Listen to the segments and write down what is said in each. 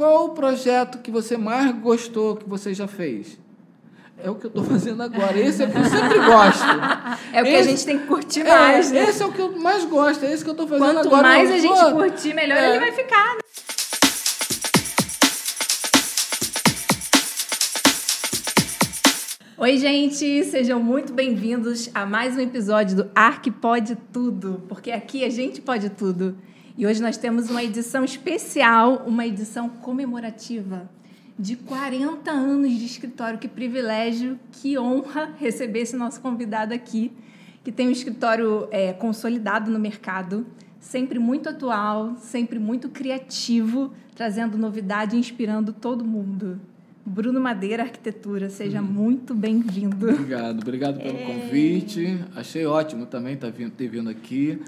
qual o projeto que você mais gostou que você já fez? É o que eu estou fazendo agora. Esse é o que eu sempre gosto. É o que esse, a gente tem que curtir mais, é, né? Esse é o que eu mais gosto, é esse que eu estou fazendo Quanto agora. mais Eu a gente curtir, melhor É. ele vai ficar. né? Oi, gente, sejam muito bem-vindos a mais um episódio do Arc Pode Tudo, porque aqui a gente pode tudo. E hoje nós temos uma edição especial, uma edição comemorativa de 40 anos de escritório. Que privilégio, que honra receber esse nosso convidado aqui, que tem um escritório é, consolidado no mercado, sempre muito atual, sempre muito criativo, trazendo novidade e inspirando todo mundo. Bruno Madeira Arquitetura, seja muito bem-vindo. Obrigado, obrigado pelo convite. Achei ótimo também tá ter vindo aqui.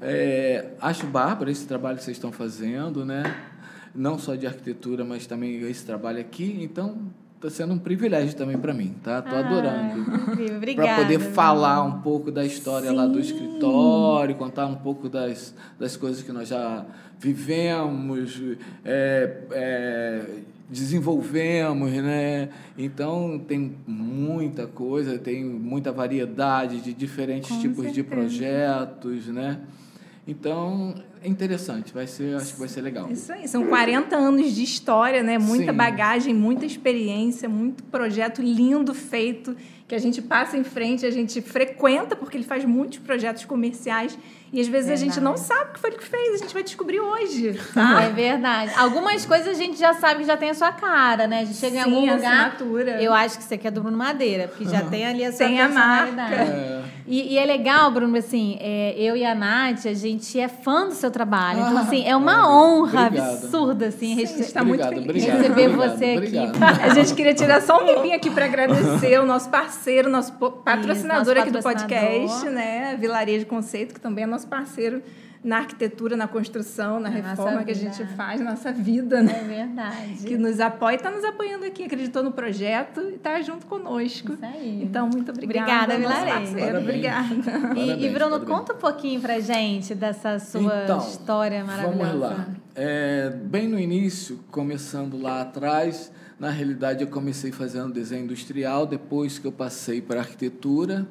É, acho bárbaro esse trabalho que vocês estão fazendo, né? Não só de arquitetura, mas também esse trabalho aqui. Então, está sendo um privilégio também para mim, tá? Tô adorando. Obrigada. Para poder falar um pouco da história lá do Sim. escritório, contar um pouco das, das coisas que nós já vivemos, é, é, desenvolvemos, né? Então tem muita coisa, tem muita variedade de diferentes Com tipos de certeza. projetos, né? Então é interessante, vai ser, acho que vai ser legal. Isso aí, são 40 anos de história, né? Muita Sim. bagagem, muita experiência, muito projeto lindo feito que a gente passa em frente, a gente frequenta, porque ele faz muitos projetos comerciais e às vezes a gente Verdade. não sabe o que foi ele que fez, a gente vai descobrir hoje. Ah, é verdade. Algumas coisas a gente já sabe que já tem a sua cara, né? A gente chega em Sim, algum a lugar. assinatura. Eu acho que você quer do Bruno Madeira, porque já tem ali a sua Tem a marca. É. E, e é legal, Bruno, assim, é, eu e a Nath, a gente é fã do seu trabalho. Então, assim, é uma ah, honra obrigado. absurda, assim, Sim, rece- está muito feliz. obrigado, receber obrigado, você aqui. obrigado. A gente queria tirar só um tempinho aqui para agradecer o nosso parceiro, nosso po- patrocinador nosso aqui do podcast, né? Vilarejo Conceito, que também é nosso parceiro na arquitetura, na construção, na Na reforma que a gente faz, na nossa vida, né? É verdade. Que nos apoia, está nos apoiando aqui, acreditou no projeto e está junto conosco. Isso aí. Então, muito obrigada. Obrigada, nosso Vilarejo. parceiro. Parabéns. Obrigada. E, e, Bruno, parabéns. conta um pouquinho pra gente dessa sua Então, história maravilhosa. Vamos lá. É, bem no início, começando lá atrás, na realidade eu comecei fazendo desenho industrial, depois que eu passei para arquitetura,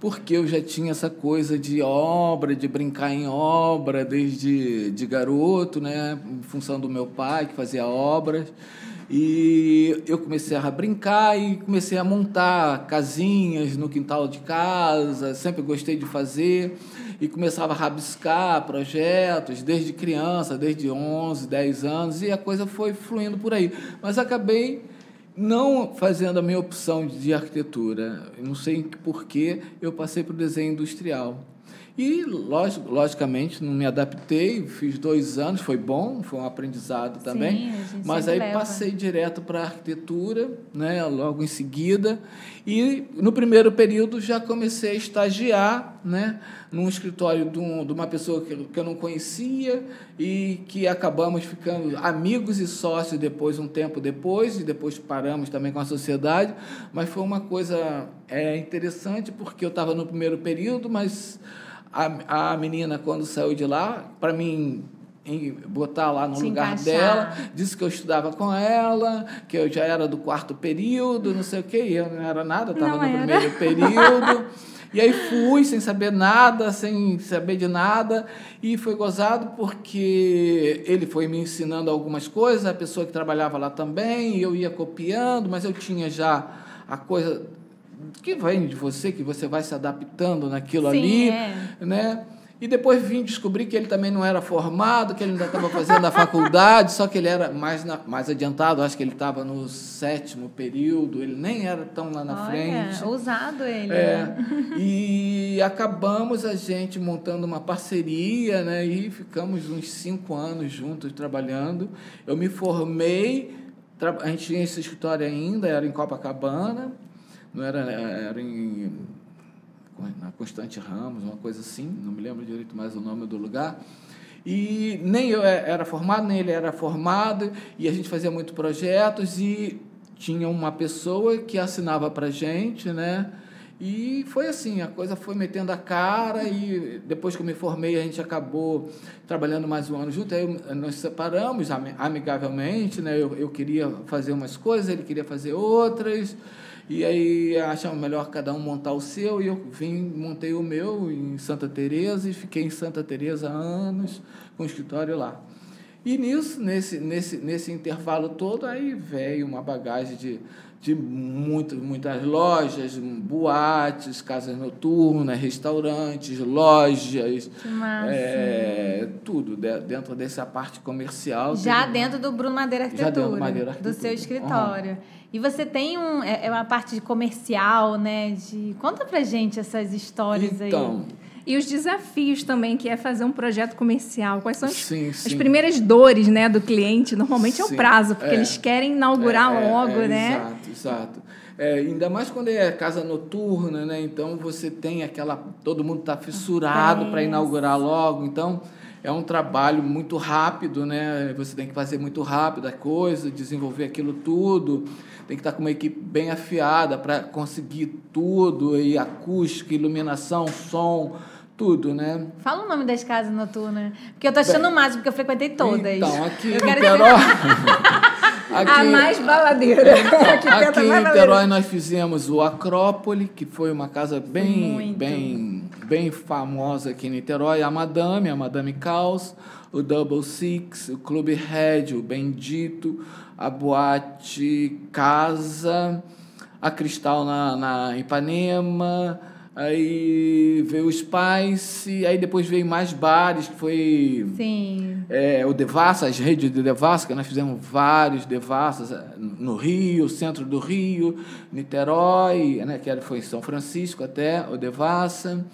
porque eu já tinha essa coisa de obra, de brincar em obra desde de garoto, né, em função do meu pai que fazia obras. E eu comecei a brincar e comecei a montar casinhas no quintal de casa, sempre gostei de fazer e começava a rabiscar projetos desde criança, desde 11, 10 anos, e a coisa foi fluindo por aí. Mas acabei não fazendo a minha opção de arquitetura. Não sei por que eu passei para o desenho industrial. E, logicamente, não me adaptei, fiz dois anos, foi bom, foi um aprendizado também. gente mas aí leva. passei direto para a arquitetura, né, logo em seguida. E no primeiro período já comecei a estagiar né, num escritório de, um- de uma pessoa que, que eu não conhecia e que acabamos ficando amigos e sócios depois, um tempo depois, e depois paramos também com a sociedade. Mas foi uma coisa é, interessante porque eu estava no primeiro período, mas a, a menina, quando saiu de lá, para mim em botar lá no Te lugar encaixar. dela, disse que eu estudava com ela, que eu já era do quarto período, não sei o quê, eu não era nada, estava no era. primeiro período. E aí fui sem saber nada, sem saber de nada, e foi gozado porque ele foi me ensinando algumas coisas, a pessoa que trabalhava lá também, e eu ia copiando, mas eu tinha já a coisa que vem de você, que você vai se adaptando naquilo Sim, ali, é. né? E depois vim descobrir que ele também não era formado, que ele ainda estava fazendo a faculdade, só que ele era mais, na- mais adiantado, acho que ele estava no sétimo período, ele nem era tão lá na Olha, frente. ousado ele. É, né? e acabamos a gente montando uma parceria, né? E ficamos uns cinco anos juntos trabalhando. Eu me formei, a gente tinha esse escritório ainda, era em Copacabana, não era, era em na Constante Ramos, uma coisa assim, não me lembro direito mais o nome do lugar. E nem eu era formado, nem ele era formado, e a gente fazia muitos projetos e tinha uma pessoa que assinava para gente, né? E foi assim, a coisa foi metendo a cara e depois que eu me formei a gente acabou trabalhando mais um ano junto, aí nós separamos amigavelmente, né? Eu, eu queria fazer umas coisas, ele queria fazer outras, e aí achamos melhor cada um montar o seu e eu vim, montei o meu em Santa Teresa e fiquei em Santa Teresa anos com o escritório lá. E nisso, nesse, nesse, nesse intervalo todo, aí veio uma bagagem de de muito, muitas lojas, boates, casas noturnas, restaurantes, lojas. Que massa. É, tudo dentro dessa parte comercial. Já dentro do Bruno Madeira Arquitetura. Já dentro do Madeira Arquitetura. Do seu escritório. Uhum. E você tem um, é, é uma parte de comercial, né? De, conta pra gente essas histórias então, aí. Então, e os desafios também, que é fazer um projeto comercial. Quais são as, sim, sim. as primeiras dores né, do cliente? Normalmente é o Sim, prazo, porque é. eles querem inaugurar É, é, logo, é, né? Exato, exato. É, ainda mais quando é casa noturna, né? Então você tem aquela. Todo mundo está fissurado para inaugurar logo. Então é um trabalho muito rápido, né? Você tem que fazer muito rápido a coisa, desenvolver aquilo tudo. Tem que estar com uma equipe bem afiada para conseguir tudo, e acústica, iluminação, som, tudo, né? Fala o nome das casas noturnas. Porque eu tô achando o máximo, porque eu frequentei todas. Então, aqui Eu em quero Niterói. A mais baladeira. Aqui Aqui perto em. Niterói nós fizemos o Acrópole, que foi uma casa bem, Muito. bem, bem famosa aqui em Niterói. A Madame, a Madame Caos, o Double Six, o Clube Red, o Bendito, a Boate Casa, a Cristal na, na Ipanema, aí veio o Spice, aí depois veio mais bares, que foi Sim. é, o Devassa, as redes de Devassa, que nós fizemos vários Devassas eh, no Rio, centro do Rio, Niterói, né, que foi em São Francisco até, o Devassa.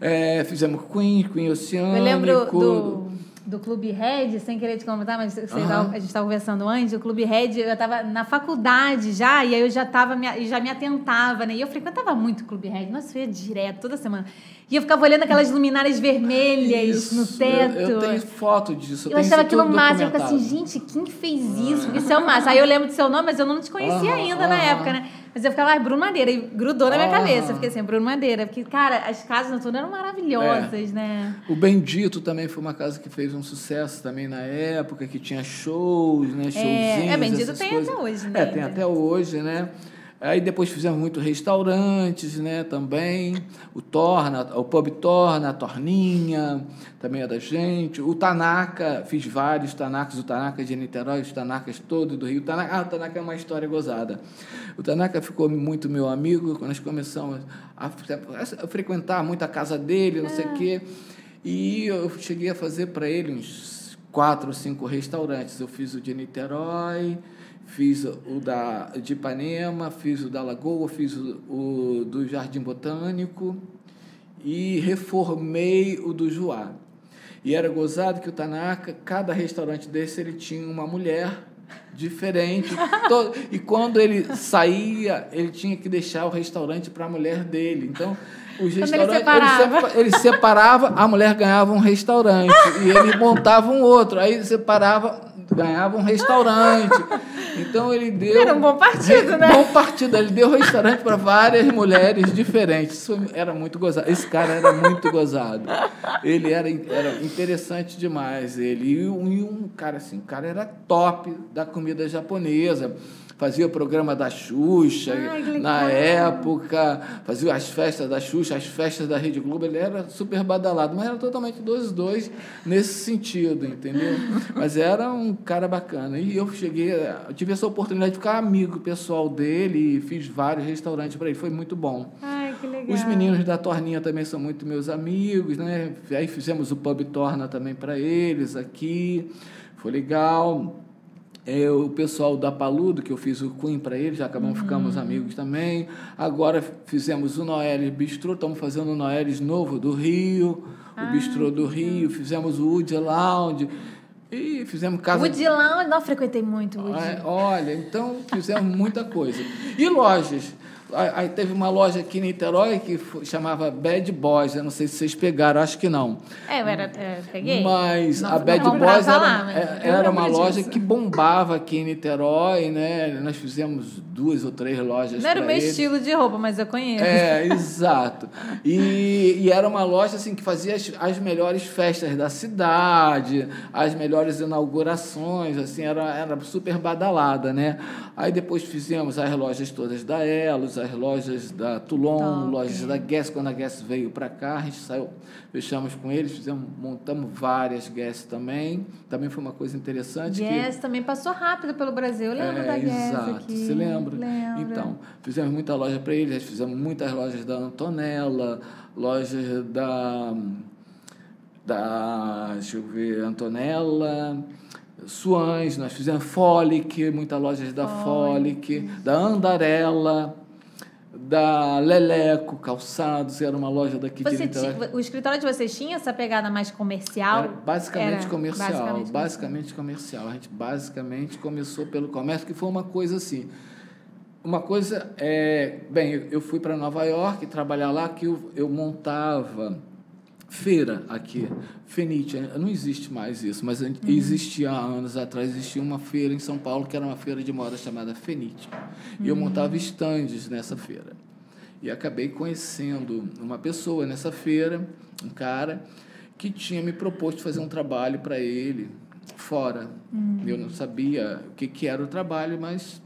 É, fizemos Queen, Queen Oceânico. Eu lembro do, do Clube Red, sem querer te comentar, mas tava- a gente estava conversando antes, o Clube Red, eu estava na faculdade já, e aí eu já tava, e já me atentava, né? E eu frequentava muito o Clube Red, nossa, eu ia direto, toda semana. E eu ficava olhando aquelas luminárias vermelhas no Isso, teto. Eu, eu tenho foto disso. Eu tenho achava aquilo máximo. Eu ficava assim, gente, quem fez isso? Isso é o máximo. Aí eu lembro do seu nome, mas eu não te conhecia ainda na época, né? Mas eu ficava, ai, Bruno Madeira. E grudou na minha cabeça. Eu fiquei assim, Bruno Madeira. Porque, cara, as casas noturnas eram É. maravilhosas, né? O Bendito também foi uma casa que fez um sucesso também na época, que tinha shows, né? Showzinhos, é, Bendito essas tem coisas. até hoje, né, É, tem até hoje, né? Aí depois fizemos muito restaurantes, né, também. O Torna, o Pub Torna, a Torninha, também é da gente. O Tanaka, fiz vários Tanakas, o Tanaka de Niterói, os Tanakas todos do Rio. O Tanaka, ah, o Tanaka é uma história gozada. O Tanaka ficou muito meu amigo quando nós começamos a, a frequentar muito a casa dele, não sei o quê. E eu cheguei a fazer para ele uns quatro ou cinco restaurantes. Eu fiz o de Niterói, fiz o da de Ipanema, fiz o da Lagoa, fiz o, o do Jardim Botânico e reformei o do Juá. E era gozado que o Tanaka, cada restaurante desse, ele tinha uma mulher diferente. To- e quando ele saía, ele tinha que deixar o restaurante para a mulher dele. Então, os ele restaurantes. separava. sepa- ele separava, a mulher ganhava um restaurante. e ele montava um outro. Aí separava, ganhava um restaurante. Então ele deu. Era um bom partido, né? Bom partido. Ele deu restaurante para várias mulheres diferentes. Isso era muito gozado. Esse cara era muito gozado. Ele era, era interessante demais. Ele e um, e um cara assim, o cara era top da comida japonesa. Fazia o programa da Xuxa Ai, na época, fazia as festas da Xuxa, as festas da Rede Globo, ele era super badalado, mas era totalmente dois dois nesse sentido, entendeu? Mas era um cara bacana. E eu cheguei, eu tive essa oportunidade de ficar amigo pessoal dele e fiz vários restaurantes para ele, foi muito bom. Ai. Os meninos da Torninha também são muito meus amigos, né? Aí fizemos o Pub Torna também para eles aqui, foi legal. É, o pessoal da Paludo, que eu fiz o Queen para eles, já acabamos ficamos amigos também. Agora fizemos o Noelis Bistrô, estamos fazendo o Noelis novo do Rio, o Bistrô do Rio, fizemos o Wood Lounge e fizemos casa Woody Lounge, não frequentei muito o Woody. é, olha, então fizemos muita coisa. E lojas. Aí teve uma loja aqui em Niterói que chamava Bad Boys. Eu não sei se vocês pegaram, acho que não. É, eu era. é, peguei. Mas Não, a Bad Boys era, lá, é- eu era uma loja disso. que bombava aqui em Niterói, né? Nós fizemos duas ou três lojas Não era o meu eles. estilo de roupa, mas eu conheço. É, exato. E, e era uma loja assim que fazia as, as melhores festas da cidade, as melhores inaugurações, assim, era, era super badalada, né? Aí depois fizemos as lojas todas da Elos, as lojas da Toulon, lojas da Guess, quando a Guess veio para cá, a gente saiu, fechamos com eles, fizemos, montamos várias Guess também. Também foi uma coisa interessante que Yes, também passou rápido pelo Brasil. Eu lembro é, da Yes exato. aqui. Você lembra? Lembro. Então, fizemos muita loja para eles, fizemos muitas lojas da Antonella, lojas da. da deixa eu ver, Antonella. Suães, nós fizemos Folic, muitas lojas da Folic, da Andarella, da Leleco Calçados, era uma loja daqui de Você Niterói. ti- o escritório de vocês tinha essa pegada mais comercial? Era basicamente Era comercial, basicamente basicamente, comercial. A gente basicamente começou pelo comércio, que foi uma coisa assim. Uma coisa é, bem, eu- eu fui para Nova York trabalhar lá que eu, eu montava feira aqui, Fenite, não existe mais isso, mas an- existia há anos atrás, existia uma feira em São Paulo que era uma feira de moda chamada Fenite. E eu montava estandes nessa feira. E acabei conhecendo uma pessoa nessa feira, um cara, que tinha me proposto fazer um trabalho para ele fora. Eu não sabia o que, que era o trabalho, mas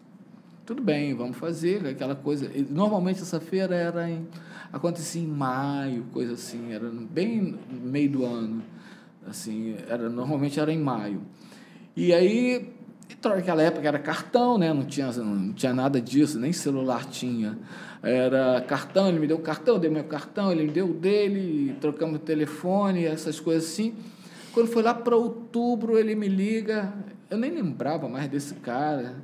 tudo bem, vamos fazer aquela coisa. E, Normalmente essa feira era em, acontecia em maio, coisa assim, era bem meio do ano, assim, era normalmente era em maio. E aí, naquela época era cartão, né? Não tinha, não tinha nada disso, nem celular tinha. Era cartão, ele me deu o cartão, eu dei meu cartão, ele me deu o dele, trocamos o telefone, essas coisas assim. Quando foi lá para outubro, ele me liga, eu nem lembrava mais desse cara.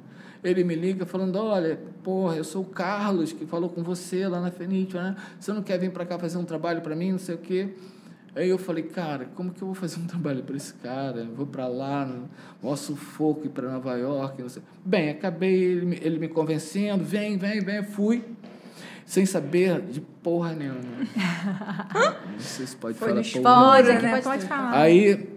Ele me liga falando: Olha, porra, eu sou o Carlos que falou com você lá na Fenite, né? Você não quer vir para cá fazer um trabalho para mim, não sei o quê. Aí eu falei: Cara, como que eu vou fazer um trabalho para esse cara? Eu vou para lá, maior sufoco, ir para Nova York, não sei. Bem, acabei ele, me- ele me convencendo: Vem, vem, vem. Fui, sem saber de porra nenhuma. não sei se pode Foi falar porra Pode, Né? Pode falar. Aí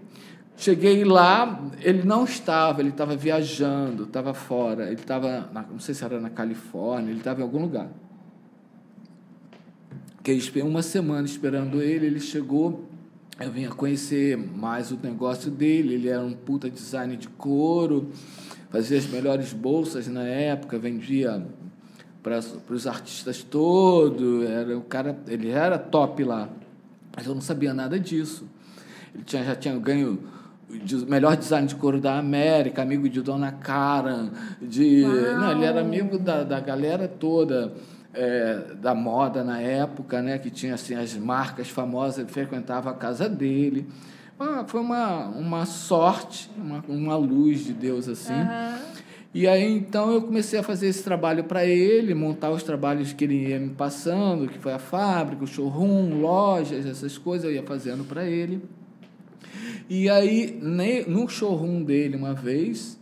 cheguei lá, ele não estava, ele estava viajando, estava fora, ele estava, não sei se era na Califórnia, ele estava em algum lugar. Esperei uma semana esperando ele, ele chegou, eu vinha conhecer mais o negócio dele, ele era um puta design de couro, fazia as melhores bolsas na época, vendia para os artistas todos, era o cara, ele era top lá. Mas eu não sabia nada disso. Ele tinha, já tinha ganho melhor design de couro da América, amigo de Dona Karen, de. Não, ele era amigo da, da galera toda. é, da moda na época, né, que tinha assim, as marcas famosas, ele frequentava a casa dele. Ah, foi uma, uma sorte, uma, uma luz de Deus assim. E aí então eu comecei a fazer esse trabalho para ele, montar os trabalhos que ele ia me passando, que foi a fábrica, o showroom, lojas, essas coisas eu ia fazendo para ele. E aí no showroom dele uma vez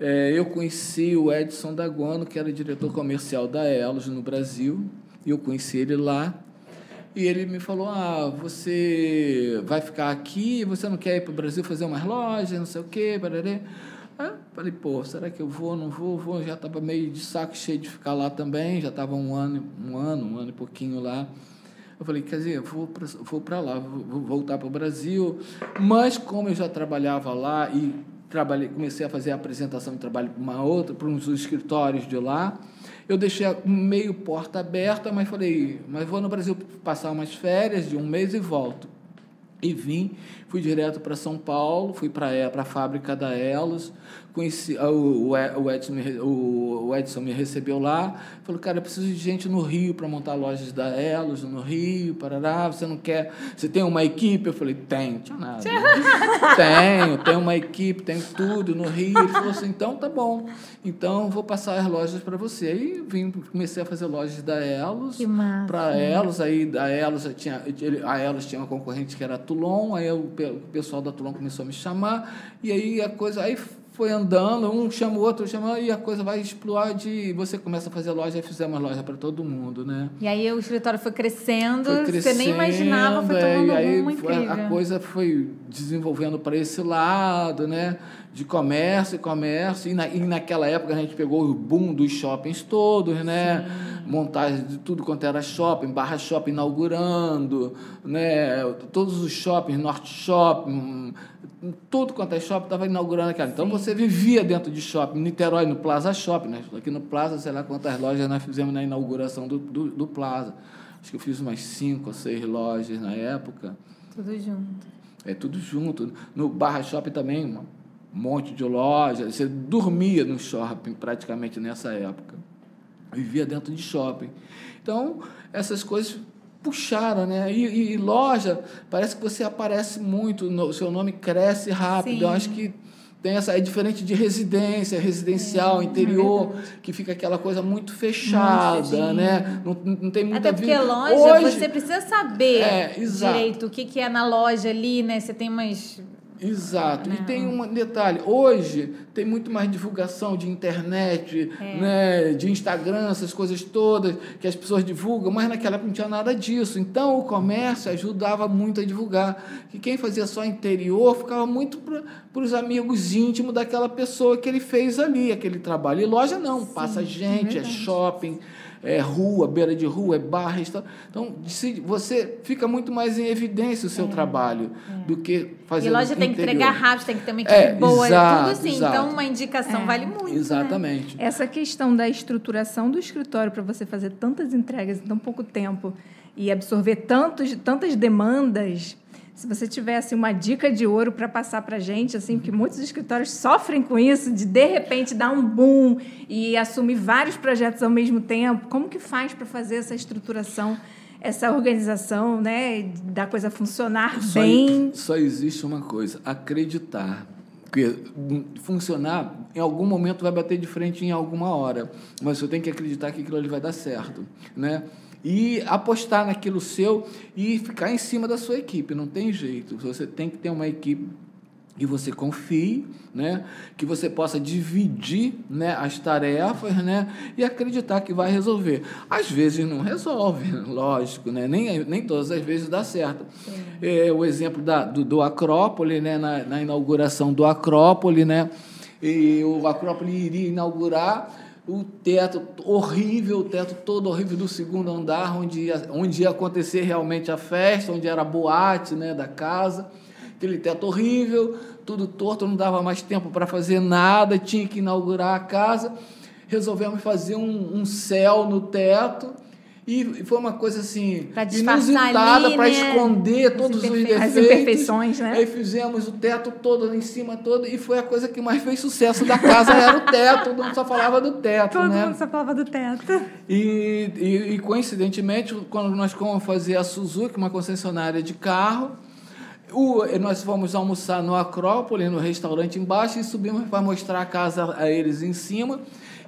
eh, eu conheci o Edson Daguano, que era diretor comercial da Elos no Brasil, e eu conheci ele lá. E ele me falou: Ah, você vai ficar aqui, você não quer ir para o Brasil fazer umas lojas, não sei o quê, bararê. Aí eu falei: Pô, será que eu vou? Não vou? Vou. Já estava meio de saco cheio de ficar lá também, já estava um ano, um ano, um ano e pouquinho lá. Eu falei, quer dizer, vou para vou para lá, vou, voltar para o Brasil. Mas como eu já trabalhava lá e trabalhei, comecei a fazer a apresentação de trabalho para uma outra, para uns escritórios de lá, eu deixei meio porta aberta, mas falei, mas vou no Brasil passar umas férias de um mês e volto. E vim, fui direto para São Paulo, fui para a fábrica da Elos, conheci, ah, o, o Ed- o Edson, me, o, Edson me recebeu lá, falou, cara, eu preciso de gente no Rio para montar lojas da Elos, no Rio, parará, você não quer, você tem uma equipe? Eu falei, tenho, tinha nada. tenho, tenho uma equipe, tenho tudo no Rio. Ele falou assim, então tá bom, então vou passar as lojas para você. Aí vim, comecei a fazer lojas da Elos, para Elos, aí a Elos tinha, a Elos tinha uma concorrente que era a Toulon, aí o, pe- o pessoal da Toulon começou a me chamar, e aí a coisa, aí foi andando, um chama o outro, chama, e a coisa vai explodir, e você começa a fazer loja, e fizemos loja para todo mundo, né? E aí o escritório foi crescendo, Foi você nem imaginava, foi é, tomando e aí a coisa foi desenvolvendo para esse lado, né? De comércio e comércio. E, na, e naquela época a gente pegou o boom dos shoppings todos, né? Montagem de tudo quanto era shopping, Barra Shopping inaugurando, né? Todos os shoppings, Norte Shopping, tudo quanto é shopping estava inaugurando aquela. Então você vivia dentro de shopping. Niterói, no Plaza Shopping, né? Aqui no Plaza, sei lá quantas lojas nós fizemos na inauguração do, do, do Plaza. Acho que eu fiz umas cinco ou seis lojas na época. Tudo junto. É tudo junto. No Barra Shopping também, um monte de lojas. Você dormia no shopping praticamente nessa época. Vivia dentro de shopping. Então, essas coisas puxaram, né? E, e- loja, parece que você aparece muito, no- o seu nome cresce rápido. Sim. Eu acho que tem essa, é diferente de residência, residencial, É, interior, que fica aquela coisa muito fechada, né? Não, não tem muita Até porque vida. loja, Hoje- você precisa saber É, direito o que, que é na loja ali, né? Você tem umas. Exato. Né? E tem um detalhe, hoje tem muito mais divulgação de internet, É. né, de Instagram, essas coisas todas que as pessoas divulgam, mas naquela época não tinha nada disso. Então o comércio ajudava muito a divulgar. E quem fazia só interior ficava muito para os amigos íntimos daquela pessoa que ele fez ali, aquele trabalho. E loja não, passa gente, é verdade. shopping, é rua, beira de rua, é bar, restaurante. Então, se- você fica muito mais em evidência o seu trabalho do que fazer É, E loja tem que interior. entregar rápido, tem que ter uma equipe É, boa, exato, tudo assim. exato. Então, uma indicação É. vale muito. Né? Exatamente. Essa questão da estruturação do escritório para você fazer tantas entregas em tão pouco tempo e absorver tantos, tantas demandas, se você tivesse uma dica de ouro para passar para gente, assim, porque muitos escritórios sofrem com isso, de de repente dar um boom e assumir vários projetos ao mesmo tempo, como que faz para fazer essa estruturação, essa organização, né, da coisa funcionar Só, bem? só existe uma coisa: acreditar. Porque funcionar, em algum momento vai bater de frente em alguma hora. Mas você tem que acreditar que aquilo ali vai dar certo. Né? E apostar naquilo seu e ficar em cima da sua equipe. Não tem jeito. Você tem que ter uma equipe que você confie, né? que você possa dividir né, as tarefas né? e acreditar que vai resolver. Às vezes não resolve, lógico, né? nem, nem todas as vezes dá certo. É, o exemplo da, do, do Acrópole, né? na, na inauguração do Acrópole, né? e o Acrópole iria inaugurar o teto horrível, o teto todo horrível do segundo andar, onde ia, onde ia acontecer realmente a festa, onde era a boate né, da casa aquele teto horrível, tudo torto, não dava mais tempo para fazer nada, tinha que inaugurar a casa. Resolvemos fazer um, um céu no teto. E foi uma coisa assim, Pra inusitada, para né, esconder as todos os defeitos. as imperfeições, né? Aí fizemos o teto todo em cima todo, e foi a coisa que mais fez sucesso da casa, era o teto, todo mundo só falava do teto, Todo né? mundo só falava do teto. E, e, e, coincidentemente, quando nós fomos fazer a Suzuki, uma concessionária de carro, o, nós fomos almoçar no Acrópole, no restaurante embaixo, e subimos para mostrar a casa a eles em cima.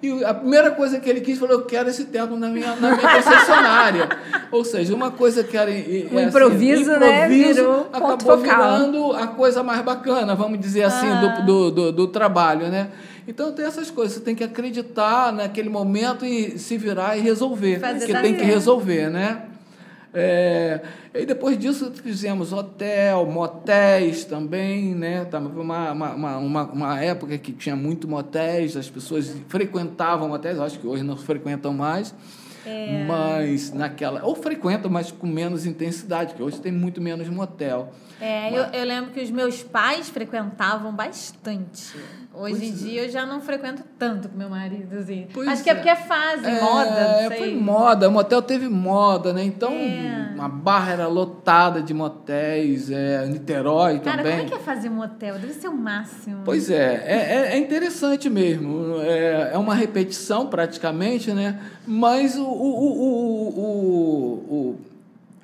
E a primeira coisa que ele quis falou: Eu quero esse teto na minha, na minha concessionária. Ou seja, uma coisa que era. é, O improviso, né, improviso, virou acabou virando a coisa mais bacana, vamos dizer assim, Ah. do, do, do, do trabalho, né? Então tem essas coisas, você tem que acreditar naquele momento e se virar e resolver. Fazer porque dar tem que resolver, né? É, e depois disso fizemos hotel, motéis também, né? Tava Uma, uma, uma, uma, época que tinha muito motéis, as pessoas frequentavam motéis, acho que hoje não frequentam mais. É. Mas naquela. Ou frequentam, mas com menos intensidade, porque hoje tem muito menos motel. É, eu, eu lembro que os meus pais frequentavam bastante. Hoje em dia eu já não frequento tanto com meu marido, assim. Pois Acho que é é. porque é fase, É, moda, não. Foi moda, o motel teve moda, né? Então, É. a barra era lotada de motéis, é, Niterói Cara, também. como é que é fazer motel? Deve ser o máximo. Pois é, é, é- é interessante mesmo. É, é uma repetição praticamente, né? Mas o, o, o, o- o-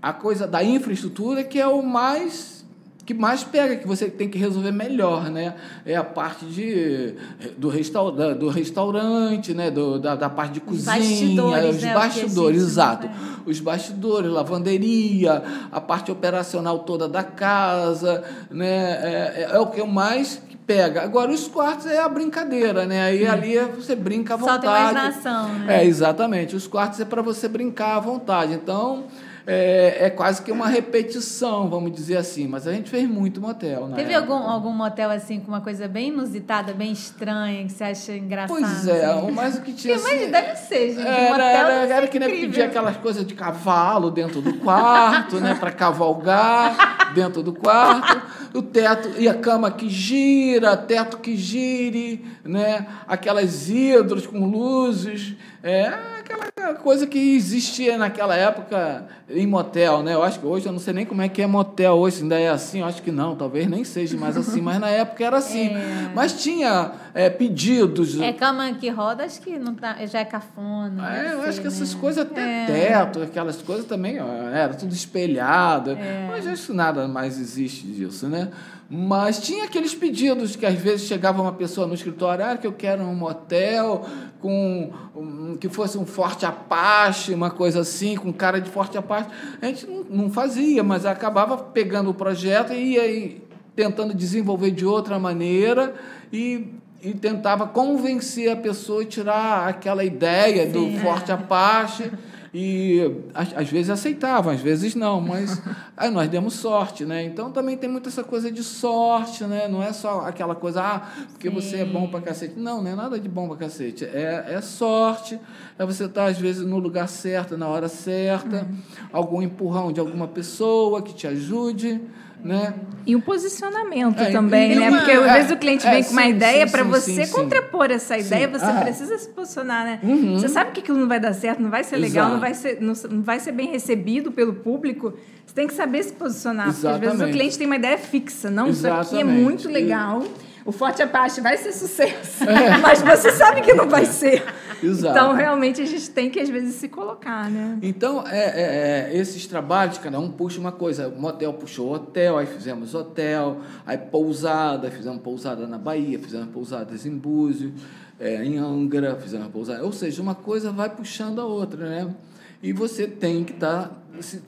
a coisa da infraestrutura que é o mais que mais pega, que você tem que resolver melhor, né? É a parte de, do, restaur, da- do restaurante, né? Do, da, da parte de Os cozinha, bastidores, os né? Bastidores, gente exato. faz. Os bastidores, lavanderia, a parte operacional toda da casa, né? É, é- é o que eu mais pega. Agora, os quartos é a brincadeira, né? Aí ali é- você brinca à Só vontade. tem imaginação, né? É, exatamente. Os quartos é para você brincar à vontade. Então, é, é quase que uma repetição, vamos dizer assim. Mas a gente fez muito motel, né? Teve algum, algum motel assim com uma coisa bem inusitada, bem estranha, que você acha engraçado? Pois é, assim? o mais o que tinha. Mas assim, deve ser, gente. Era, motel era, ser era que nem pedir aquelas coisas de cavalo dentro do quarto, né? Para cavalgar dentro do quarto. O teto e a cama que gira, teto que gire, né? Aquelas hidros com luzes. É aquela coisa que existia naquela época em motel, né? Eu acho que hoje eu não sei nem como é que é motel hoje, ainda é assim, eu acho que não, talvez nem seja mais assim, mas na época era assim. É. Mas tinha é, pedidos. É cama que roda, acho que não tá, já é cafona. É, deve eu acho que essas né? coisas até É. teto, aquelas coisas também, ó, era tudo espelhado. Mas acho que nada mais existe disso, né? Mas tinha aqueles pedidos que às vezes chegava uma pessoa no escritório, ah, que eu quero um motel com um, que fosse um forte Apache, uma coisa assim, com cara de forte Apache. A gente não, não fazia, mas acabava pegando o projeto e ia tentando desenvolver de outra maneira e, e tentava convencer a pessoa a tirar aquela ideia do Sim, é. forte Apache e às, vezes aceitavam, às vezes não, mas aí nós demos sorte, né? Então também tem muito essa coisa de sorte, né? Não é só aquela coisa, ah, porque você é bom pra cacete. Não, não é nada de bom pra cacete. É, é sorte, é você estar às vezes no lugar certo, na hora certa, algum empurrão de alguma pessoa que te ajude, né? E o posicionamento É, também, e né? uma- Porque às é, vezes o cliente é, vem com uma sim, ideia sim, para sim, você sim, sim. contrapor essa ideia, Sim, você ah. precisa se posicionar, né? Uhum. Você sabe que aquilo não vai dar certo, não vai ser legal, Exato. não vai ser, não, vai ser bem recebido pelo público. Você tem que saber se posicionar. Porque às vezes o Exatamente. cliente tem uma ideia fixa. Não, isso aqui é Exatamente. muito legal. O Forte Apache vai ser sucesso. Mas você sabe que não vai ser. É. Exato. Então, realmente, a gente tem que, às vezes, se colocar, né? Então, é, é, é, esses trabalhos, cada um puxa uma coisa. O motel puxou hotel, aí fizemos hotel, aí pousada, fizemos pousada na Bahia, fizemos pousadas em Búzios, é, em Angra, fizemos pousada. Ou seja, uma coisa vai puxando a outra, né? E você tem que estar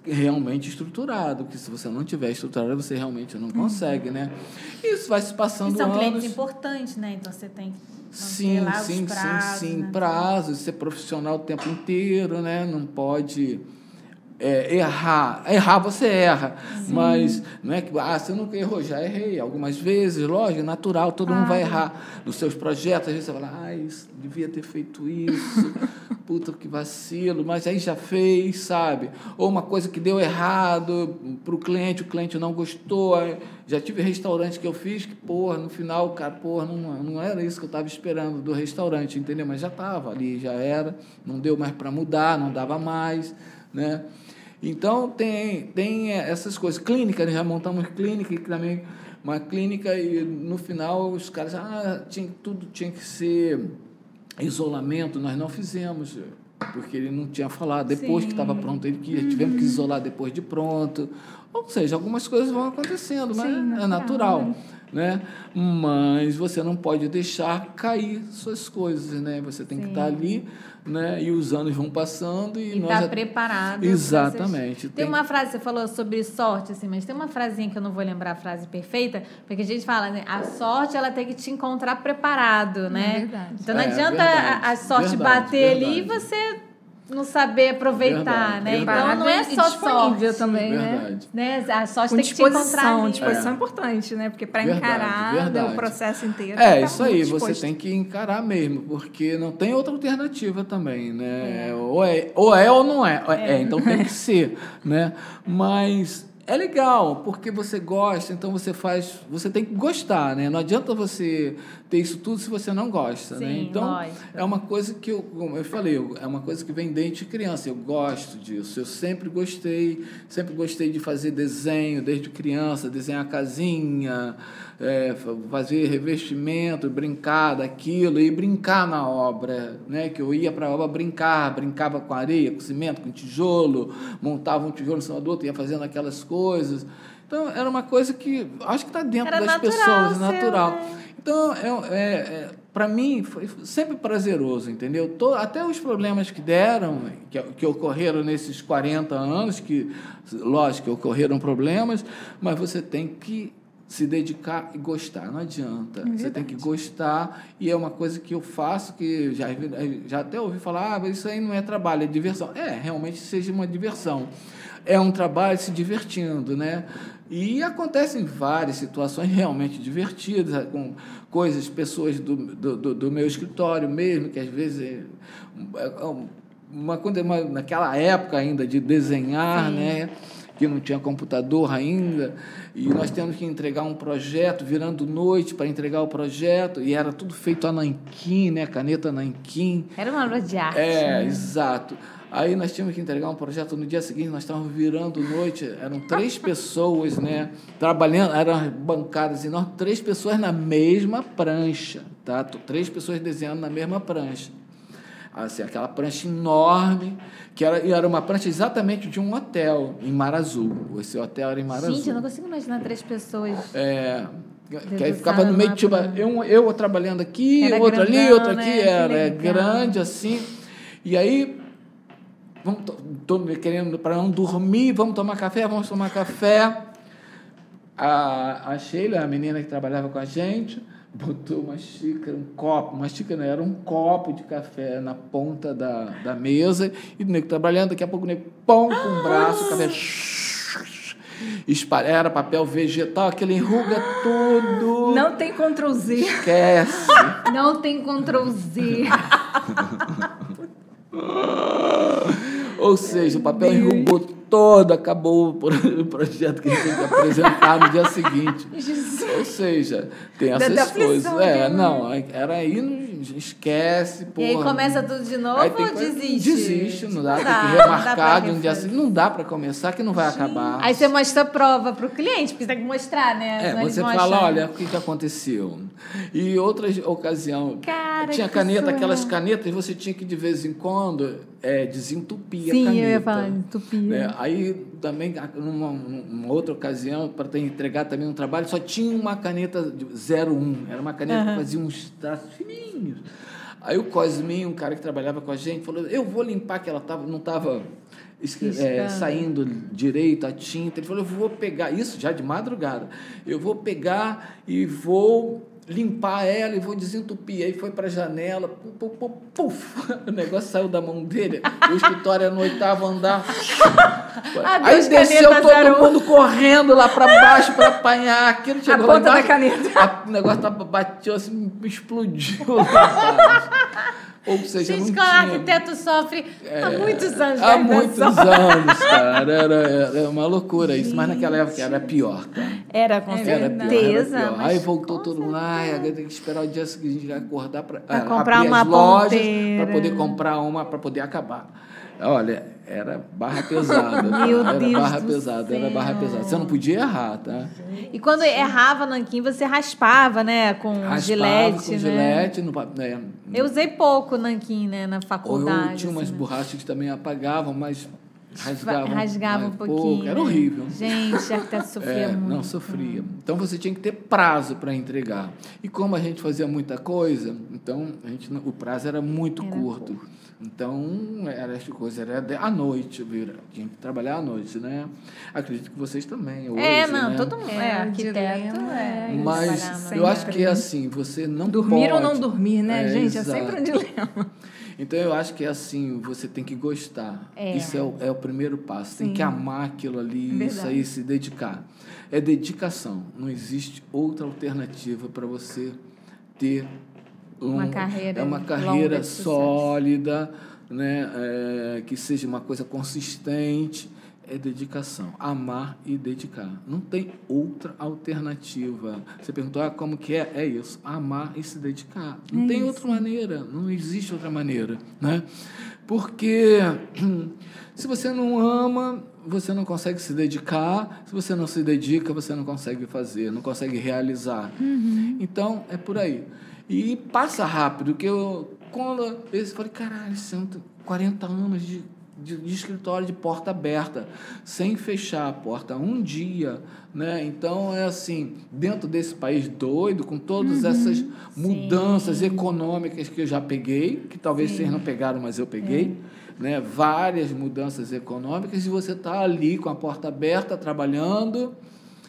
realmente estruturado, que se você não tiver estruturado, você realmente não consegue, né? Isso vai se E passando são clientes anos. importantes, né? Então você tem que Sim, lá sim, os prazos, sim, sim. né? Prazos, ser profissional o tempo inteiro, né? Não pode é, errar. Errar você erra, mas não é que ah, você nunca errou, já errei algumas vezes, lógico, natural, todo mundo vai errar nos seus projetos, às vezes você fala, ah, isso, devia ter feito isso, puta que vacilo, mas aí já fez, sabe? Ou uma coisa que deu errado para o cliente, o cliente não gostou. Já tive restaurante que eu fiz que, porra, no final, cara, porra, não, não era isso que eu estava esperando do restaurante, entendeu? Mas já estava ali, já era, não deu mais para mudar, não dava mais, né? Então tem, tem essas coisas. Clínica, nós já montamos clínica, também uma clínica e no final os caras, ah, tinha, tudo tinha que ser isolamento, nós não fizemos, porque ele não tinha falado. Depois Sim. que estava pronto, ele que tivemos que isolar depois de pronto. Ou seja, algumas coisas vão acontecendo, mas Sim, é natural, natural. Né? Mas você não pode deixar cair suas coisas, né? Você tem que Sim. estar ali, né? E os anos vão passando e, E nós tá já- preparado. Exatamente. vocês- Tem uma frase, você falou sobre sorte, assim, mas tem uma frasinha que eu não vou lembrar a frase perfeita, porque a gente fala, né? A sorte, ela tem que te encontrar preparado, né? verdade. Então não É, adianta verdade, a, a sorte verdade, bater ali e você não saber aproveitar, Verdade, né? verdade. Então não é só disponível sorte. também, né? Verdade. Né? A sorte Com tem que te encontrar ali. disposição É. é importante, né? Porque para encarar verdade. o processo inteiro. É, que isso aí, muito você disposto. tem que encarar mesmo, porque não tem outra alternativa também, né? Ou, é, ou é ou não é. É, então tem que ser, né? Mas é legal, porque você gosta, então você faz, você tem que gostar, né? Não adianta você ter isso tudo se você não gosta, né? Sim, Então, lógico. é uma coisa que eu, como eu falei, é uma coisa que vem desde criança. Eu gosto disso. Eu sempre gostei, sempre gostei de fazer desenho desde criança, desenhar casinha, é, fa- fazer revestimento, brincar daquilo e brincar na obra, né? Que eu ia para a obra brincar, brincava com areia, com cimento, com tijolo, montava um tijolo em cima do outro, ia fazendo aquelas coisas. Então era uma coisa que acho que está dentro Era das natural, pessoas, seu, natural. né? Então, é, é, é, para mim, foi sempre prazeroso, entendeu? Até os problemas que deram, que, que ocorreram nesses 40 anos, que, lógico, que ocorreram problemas, mas você tem que se dedicar e gostar. Não adianta. Você tem que gostar e é uma coisa que eu faço que já, já até ouvi falar, ah, isso aí não é trabalho, é diversão. É, realmente seja uma diversão. É um trabalho se divertindo, né? E acontecem várias situações realmente divertidas, com coisas, pessoas do, do, do meu escritório mesmo, que às vezes é, é uma, uma, naquela época ainda de desenhar, Sim. né? que não tinha computador ainda, e nós temos que entregar um projeto, virando noite para entregar o projeto, e era tudo feito a nanquim, né? Caneta nanquim. Era uma aula de arte. É, né? exato. Aí nós tínhamos que entregar um projeto no dia seguinte, nós estávamos virando noite, eram três pessoas, né? Trabalhando, eram bancadas enormes, três pessoas na mesma prancha, tá? Três pessoas desenhando na mesma prancha. Assim, aquela prancha enorme, que era, e era uma prancha exatamente de um hotel em Mar Azul. Esse hotel era em Mar Azul. Gente, eu não consigo imaginar três pessoas. É. Que aí ficava no meio, tipo, eu, eu trabalhando aqui, outro ali, outro aqui, né? era é grande assim. E aí vamos tô querendo para não dormir, vamos tomar café, vamos tomar café. A, a Sheila, a menina que trabalhava com a gente, botou uma xícara, um copo, uma xícara não, era um copo de café na ponta da, da mesa, e o nego trabalhando, daqui a pouco o nego pão com o braço, o café era papel vegetal, aquele enruga tudo. Não tem Ctrl Z. Esquece. Não tem Ctrl Z. Ou seja, o papel enrugou todo, acabou o projeto que a gente tem que apresentar no dia seguinte. Jesus. Ou seja, tem essas coisas. É, não, era aí, esquece. Porra. E aí começa tudo de novo ou desiste? Desiste, não dá, não tem que remarcar de um dia seguinte. Não dá para começar, que não vai acabar. Aí você mostra a prova para o cliente, porque você tem que mostrar, né? É, você fala, achar. olha, o que, que aconteceu. E outra ocasião, Cara, tinha caneta, aquelas canetas, você tinha que de vez em quando é, desentupir Sim, a caneta. eu ia falar, entupir. Né? Aí também, numa, numa outra ocasião, para entregar também um trabalho, só tinha uma caneta 01. Era uma caneta uhum. que fazia uns traços fininhos. Aí o Cosminho, um cara que trabalhava com a gente, falou: Eu vou limpar, que ela tava, não estava é, saindo direito a tinta. Ele falou: Eu vou pegar, isso já de madrugada, eu vou pegar e vou limpar ela e vou desentupir. Aí foi para a janela, puf, puf, puf, o negócio saiu da mão dele. O escritório era no oitavo andar. Aí desceu todo mundo correndo lá para baixo para apanhar aquilo. Chegou a ponta embaixo, da caneta. A, o negócio tava, bateu assim, explodiu ou seja, Gente, não tinha... arquiteto sofre é, há muitos anos. Há muitos anos, cara. Era, era uma loucura isso. Mas naquela época era pior, tá? Era, com era certeza. Pior, Aí voltou todo mundo. Ai, agora tem que esperar o dia seguinte acordar para comprar uma lojas para poder comprar uma, para poder acabar. Olha, era barra pesada. Meu era Deus barra pesada, céu. era barra pesada. Você não podia errar, tá? E quando errava nanquim, você raspava, né? Com raspava gilete, com né? gilete. No, né? Eu usei pouco nanquim, né? Na faculdade. Eu tinha umas assim, borrachas que também apagavam, mas rasgavam, rasgava um pouquinho. Pouco. Era horrível. Gente, até sofria é, muito. Não, sofria. Então você tinha que ter prazo para entregar. E como a gente fazia muita coisa, então a gente, o prazo era muito era curto. curto. Então, era essa coisa, era à noite, vira, tinha que trabalhar à noite, né? Acredito que vocês também, hoje, É, não, né? todo mundo é, é arquiteto, é. Mas eu acho que é assim, você não dormir pode... ou não dormir, né, é, gente? Exato. É sempre um dilema. Então, eu acho que é assim, você tem que gostar. É. Isso é o, é o primeiro passo. Sim. Tem que amar aquilo ali, Verdade. isso aí, se dedicar. É dedicação. Não existe outra alternativa para você ter um, uma carreira, é uma carreira sólida, né? É, que seja uma coisa consistente. É dedicação, amar e dedicar. Não tem outra alternativa. Você perguntou ah, como que é? É isso, amar e se dedicar. Não é tem isso. outra maneira, não existe outra maneira, né? Porque se você não ama, você não consegue se dedicar. Se você não se dedica, você não consegue fazer, não consegue realizar. Uhum. Então, é por aí. E passa rápido, que eu, quando eu falei, caralho, são 40 anos de, de, de, escritório de porta aberta, sem fechar a porta um dia, né? Então, é assim, dentro desse país doido, com todas uhum, essas mudanças sim. econômicas que eu já peguei, que talvez sim. vocês não pegaram, mas eu peguei, é. né? Várias mudanças econômicas, e você está ali com a porta aberta, trabalhando,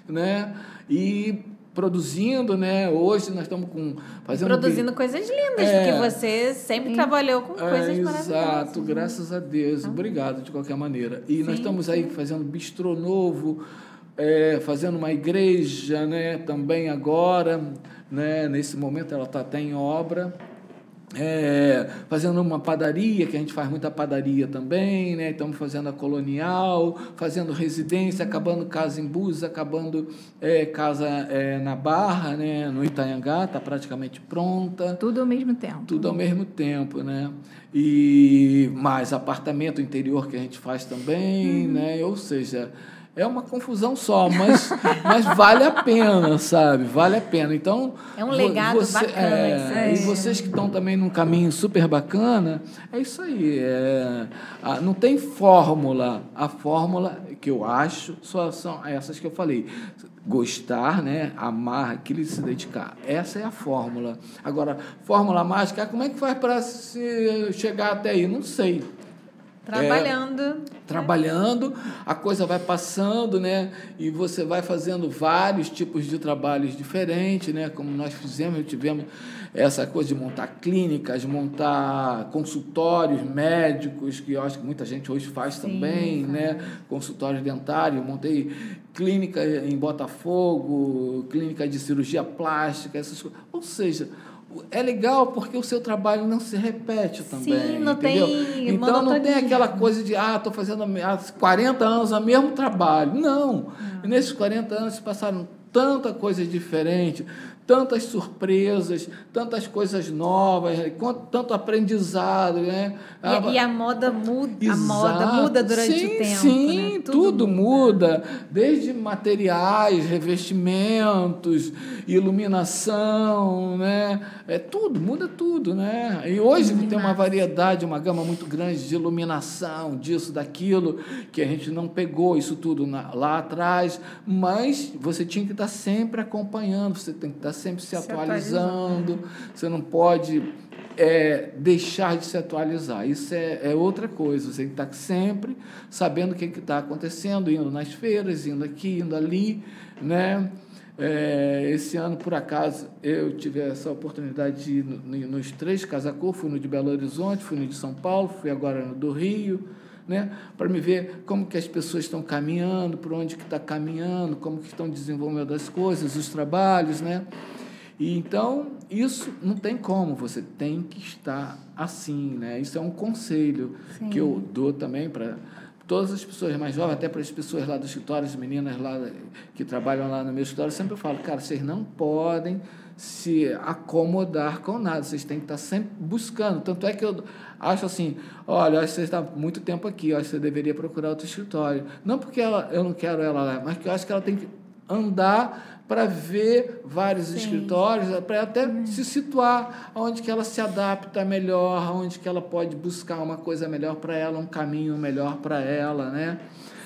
né? E produzindo, né? Hoje nós estamos com fazendo Produzindo vi- coisas lindas, É. porque você sempre trabalhou com coisas é, maravilhosas. Exato, graças a Deus. Obrigado de qualquer maneira. E nós estamos aí fazendo bistrô novo, é, fazendo uma igreja, né? Também agora, né? Nesse momento ela está até em obra. É, fazendo uma padaria, que a gente faz muita padaria também, né? Estamos fazendo a colonial, fazendo residência, acabando casa em Búzios, acabando é, casa é, na Barra, né? No Itanhangá, está praticamente pronta. Tudo ao mesmo tempo. Tudo ao mesmo tempo, né? E mais apartamento interior que a gente faz também, Uhum. né? Ou seja, é uma confusão só, mas, mas vale a pena, sabe? Vale a pena. Então É um legado bacana é. E vocês que estão também num caminho super bacana, é isso aí. é, ah, não tem fórmula. A fórmula que eu acho só são essas que eu falei. Gostar, né? Amar aquilo e se dedicar. Essa é a fórmula. Agora, fórmula mágica, como é que faz para chegar até aí? Não sei Trabalhando. trabalhando, a coisa vai passando, né? E você vai fazendo vários tipos de trabalhos diferentes, né? Como nós fizemos, tivemos essa coisa de montar clínicas, montar consultórios médicos, que eu acho que muita gente hoje faz também, né? Consultório dentário, eu montei clínica em Botafogo, clínica de cirurgia plástica, essas coisas. Ou seja, é legal porque o seu trabalho não se repete também. Sim, não entendeu? tem Então não tem aquela coisa de, ah, estou fazendo há 40 anos o mesmo trabalho. Não. E nesses 40 anos se passaram tanta coisa diferente, tantas surpresas, tantas coisas novas, tanto aprendizado, né? E, e a moda muda, a Exato. moda muda durante sim, o tempo. Sim, né? tudo, muda. Desde materiais, revestimentos, iluminação, né? É tudo, muda tudo, né? E hoje tem uma variedade, uma gama muito grande de iluminação, disso, daquilo, que a gente não pegou isso tudo na- lá atrás, mas você tinha que estar sempre acompanhando, você tem que estar sempre se, Se atualizando, você não pode é, deixar de se atualizar. Isso é, é outra coisa. Você tem que estar sempre sabendo o que está acontecendo, indo nas feiras, indo aqui, indo ali, né? É, esse ano, por acaso, eu tive essa oportunidade de ir no- no- nos três Casacô, fui no de Belo Horizonte, fui no de São Paulo, fui agora no do Rio, né? para me ver como que as pessoas estão caminhando, por onde que está caminhando, como que estão desenvolvendo as coisas, os trabalhos, né? E então, isso não tem como, você tem que estar assim, né? Isso é um conselho que eu dou também para todas as pessoas mais jovens, até para as pessoas lá do escritório, as meninas lá que trabalham lá no meu escritório, eu sempre falo, cara, vocês não podem se acomodar com nada, vocês têm que estar sempre buscando. Tanto é que eu acho assim, olha, acho que você está muito tempo aqui, acho que você deveria procurar outro escritório. Não porque ela, eu não quero ela lá, mas que eu acho que ela tem que andar para ver vários escritórios, para até se situar onde que ela se adapta melhor, onde que ela pode buscar uma coisa melhor para ela, um caminho melhor para ela, né?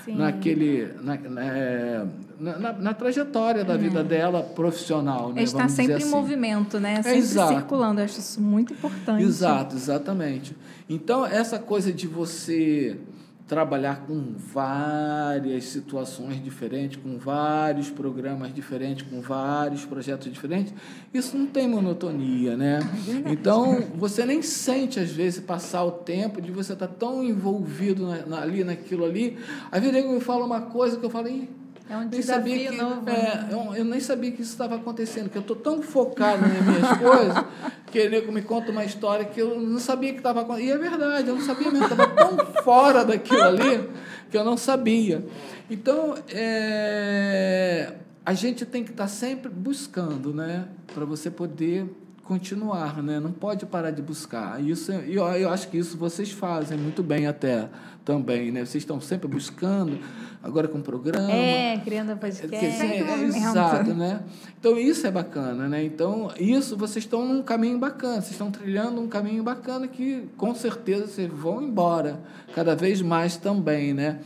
Sim. Naquele, na, na, é, na, na- trajetória da vida dela profissional, né? Está sempre em assim. movimento, né? Sempre exato. circulando. Eu acho isso muito importante. Exato, exatamente. Então, essa coisa de você trabalhar com várias situações diferentes, com vários programas diferentes, com vários projetos diferentes, isso não tem monotonia, né? Então, você nem sente, às vezes, passar o tempo de você estar tão envolvido na- na- ali, naquilo ali. Às vezes, ele me fala uma coisa que eu falo, "Ih, É um nem sabia que, novo. é, eu, eu nem sabia que isso estava acontecendo, que eu estou tão focado nas minhas coisas, que ele me conta uma história que eu não sabia que estava acontecendo. E é verdade, eu não sabia mesmo, estava tão fora daquilo ali que eu não sabia. Então, é, a gente tem que estar sempre buscando, né? Para você poder continuar, né? Não pode parar de buscar. Isso, é- eu, eu acho que isso vocês fazem muito bem até também, né? Vocês estão sempre buscando, agora com o programa. É, criando É, podcast. porque, assim, é, movimento. exato, né? Então isso é bacana, né? Então isso vocês estão num caminho bacana, vocês estão trilhando um caminho bacana que com certeza vocês vão embora cada vez mais também, né?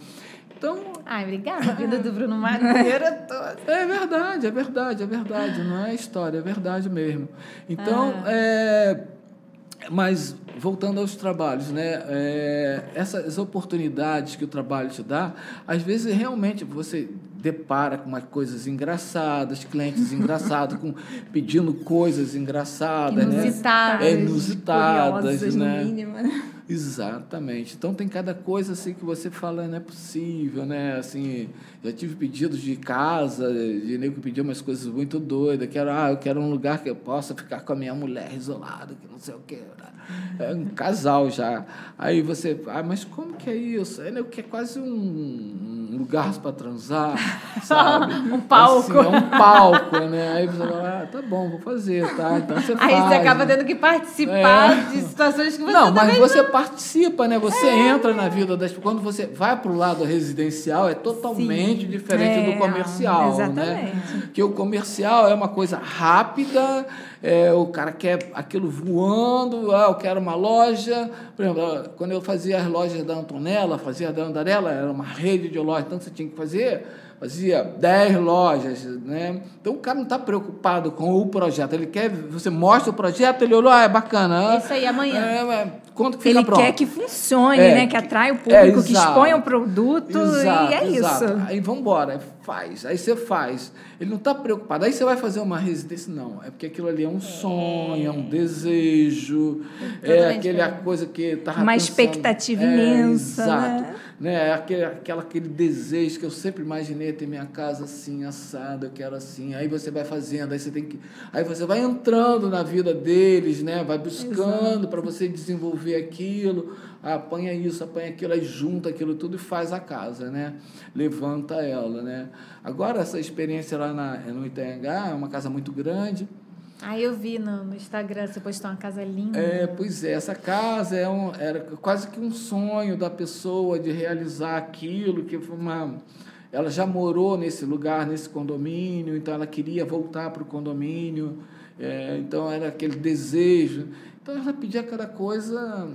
Então Ai, obrigada, a vida do Bruno Madeira toda. é verdade, é verdade, é verdade, não é história, é verdade mesmo. Então, Ah. é, mas voltando aos trabalhos, né? É, essas oportunidades que o trabalho te dá, às vezes realmente você depara com umas coisas engraçadas, clientes engraçados, com, pedindo coisas engraçadas, Inusitadas. né? É, inusitadas, né? no mínimo, né? Exatamente. Então tem cada coisa assim que você fala não é possível, né? Assim, já tive pedidos de casa, de nego que pediu umas coisas muito doidas, quero, ah, eu quero um lugar que eu possa ficar com a minha mulher isolada, que não sei o quê. É um casal já. Aí você, ah, mas como que é isso? É, né, que é quase um, um lugar para transar, sabe? Um palco. Assim, é um palco, né? Aí você fala, ah, tá bom, vou fazer, tá? Então você Aí faz. você acaba né? tendo que participar É. de situações que você Não, mas você participa, né? Você É. entra na vida das pessoas. Quando você vai para o lado residencial, é totalmente diferente É, do comercial, né? exatamente. Que o comercial é uma coisa rápida, é, o cara quer aquilo voando, ah, eu quero uma loja. Por exemplo, quando eu fazia as lojas da Antonella, fazia da Andarela, era uma rede de lojas, então você tinha que fazer fazia 10 lojas, né? Então o cara não está preocupado com o projeto, ele quer, você mostra o projeto, ele olhou, ah, é bacana. ah, Isso aí, amanhã. é, mas quanto que fica Ele pronto? quer que funcione, É, né? Que atrai o é, público, que exato. exponha o produto Exato, e é exato. isso. Aí vamos embora, faz. Aí você faz. Ele não está preocupado. Aí você vai fazer uma residência. Não, é porque aquilo ali é um sonho, é um desejo, é Totalmente aquele, a coisa que estava Uma expectativa imensa, Exato. né? Né? É Aquele, aquela, aquele desejo que eu sempre imaginei ter minha casa assim, assada, eu quero assim. Aí você vai fazendo, aí você tem que. Aí você vai entrando na vida deles, né? Vai buscando para você desenvolver aquilo. Ah, apanha isso, apanha aquilo, aí junta aquilo tudo e faz a casa, né? Levanta ela, né? Agora, essa experiência lá na, no Itanhangá é uma casa muito grande. Aí eu vi no, no Instagram, você postou uma casa linda. É, pois é, essa casa é um, era quase que um sonho da pessoa de realizar aquilo, que foi uma. Ela já morou nesse lugar, nesse condomínio, então ela queria voltar para o condomínio, é, então era aquele desejo. Então ela pedia cada coisa,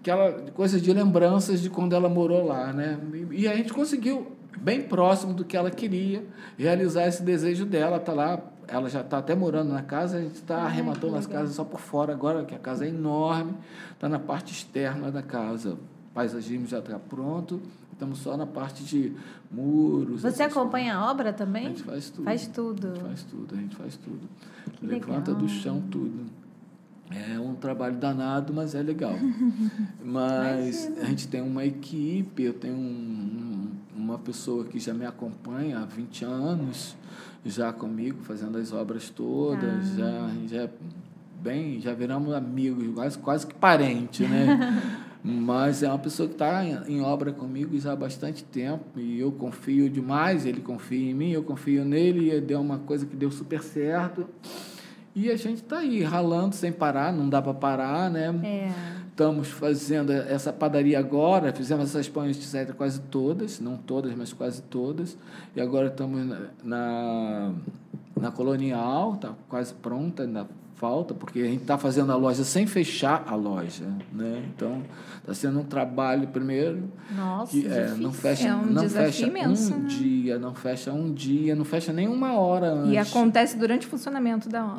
aquela coisa de lembranças de quando ela morou lá, né? E, e a gente conseguiu, bem próximo do que ela queria, realizar esse desejo dela, tá lá ela já está até morando na casa, a gente está arrematando as casas só por fora agora, que a casa é enorme, está na parte externa da casa. O paisagismo já está pronto, estamos só na parte de muros. Você acompanha coisas. a obra A também? gente faz tudo. Faz A tudo. gente faz tudo, a gente faz tudo. Que Levanta legal. do chão tudo. É um trabalho danado, mas é legal. Mas a gente tem uma equipe, eu tenho um- uma pessoa que já me acompanha há 20 anos, já comigo, fazendo as obras todas, já, já é bem, já viramos amigos, quase, quase que parente, né? Mas é uma pessoa que está em, em obra comigo já há bastante tempo e eu confio demais, ele confia em mim, eu confio nele e deu uma coisa que deu super certo. E a gente está aí ralando sem parar, não dá para parar, né? É. Estamos fazendo essa padaria agora, fizemos essas pães de etc. quase todas, não todas, mas quase todas. E agora estamos na, na, na Colonial, está quase pronta, ainda falta, porque a gente está fazendo a loja sem fechar a loja. Né? Então, está sendo um trabalho primeiro. Nossa, que, é, difícil. não fecha, É um não fecha imenso, um né? dia, não fecha um dia, não fecha nem uma hora antes. E acontece durante o funcionamento da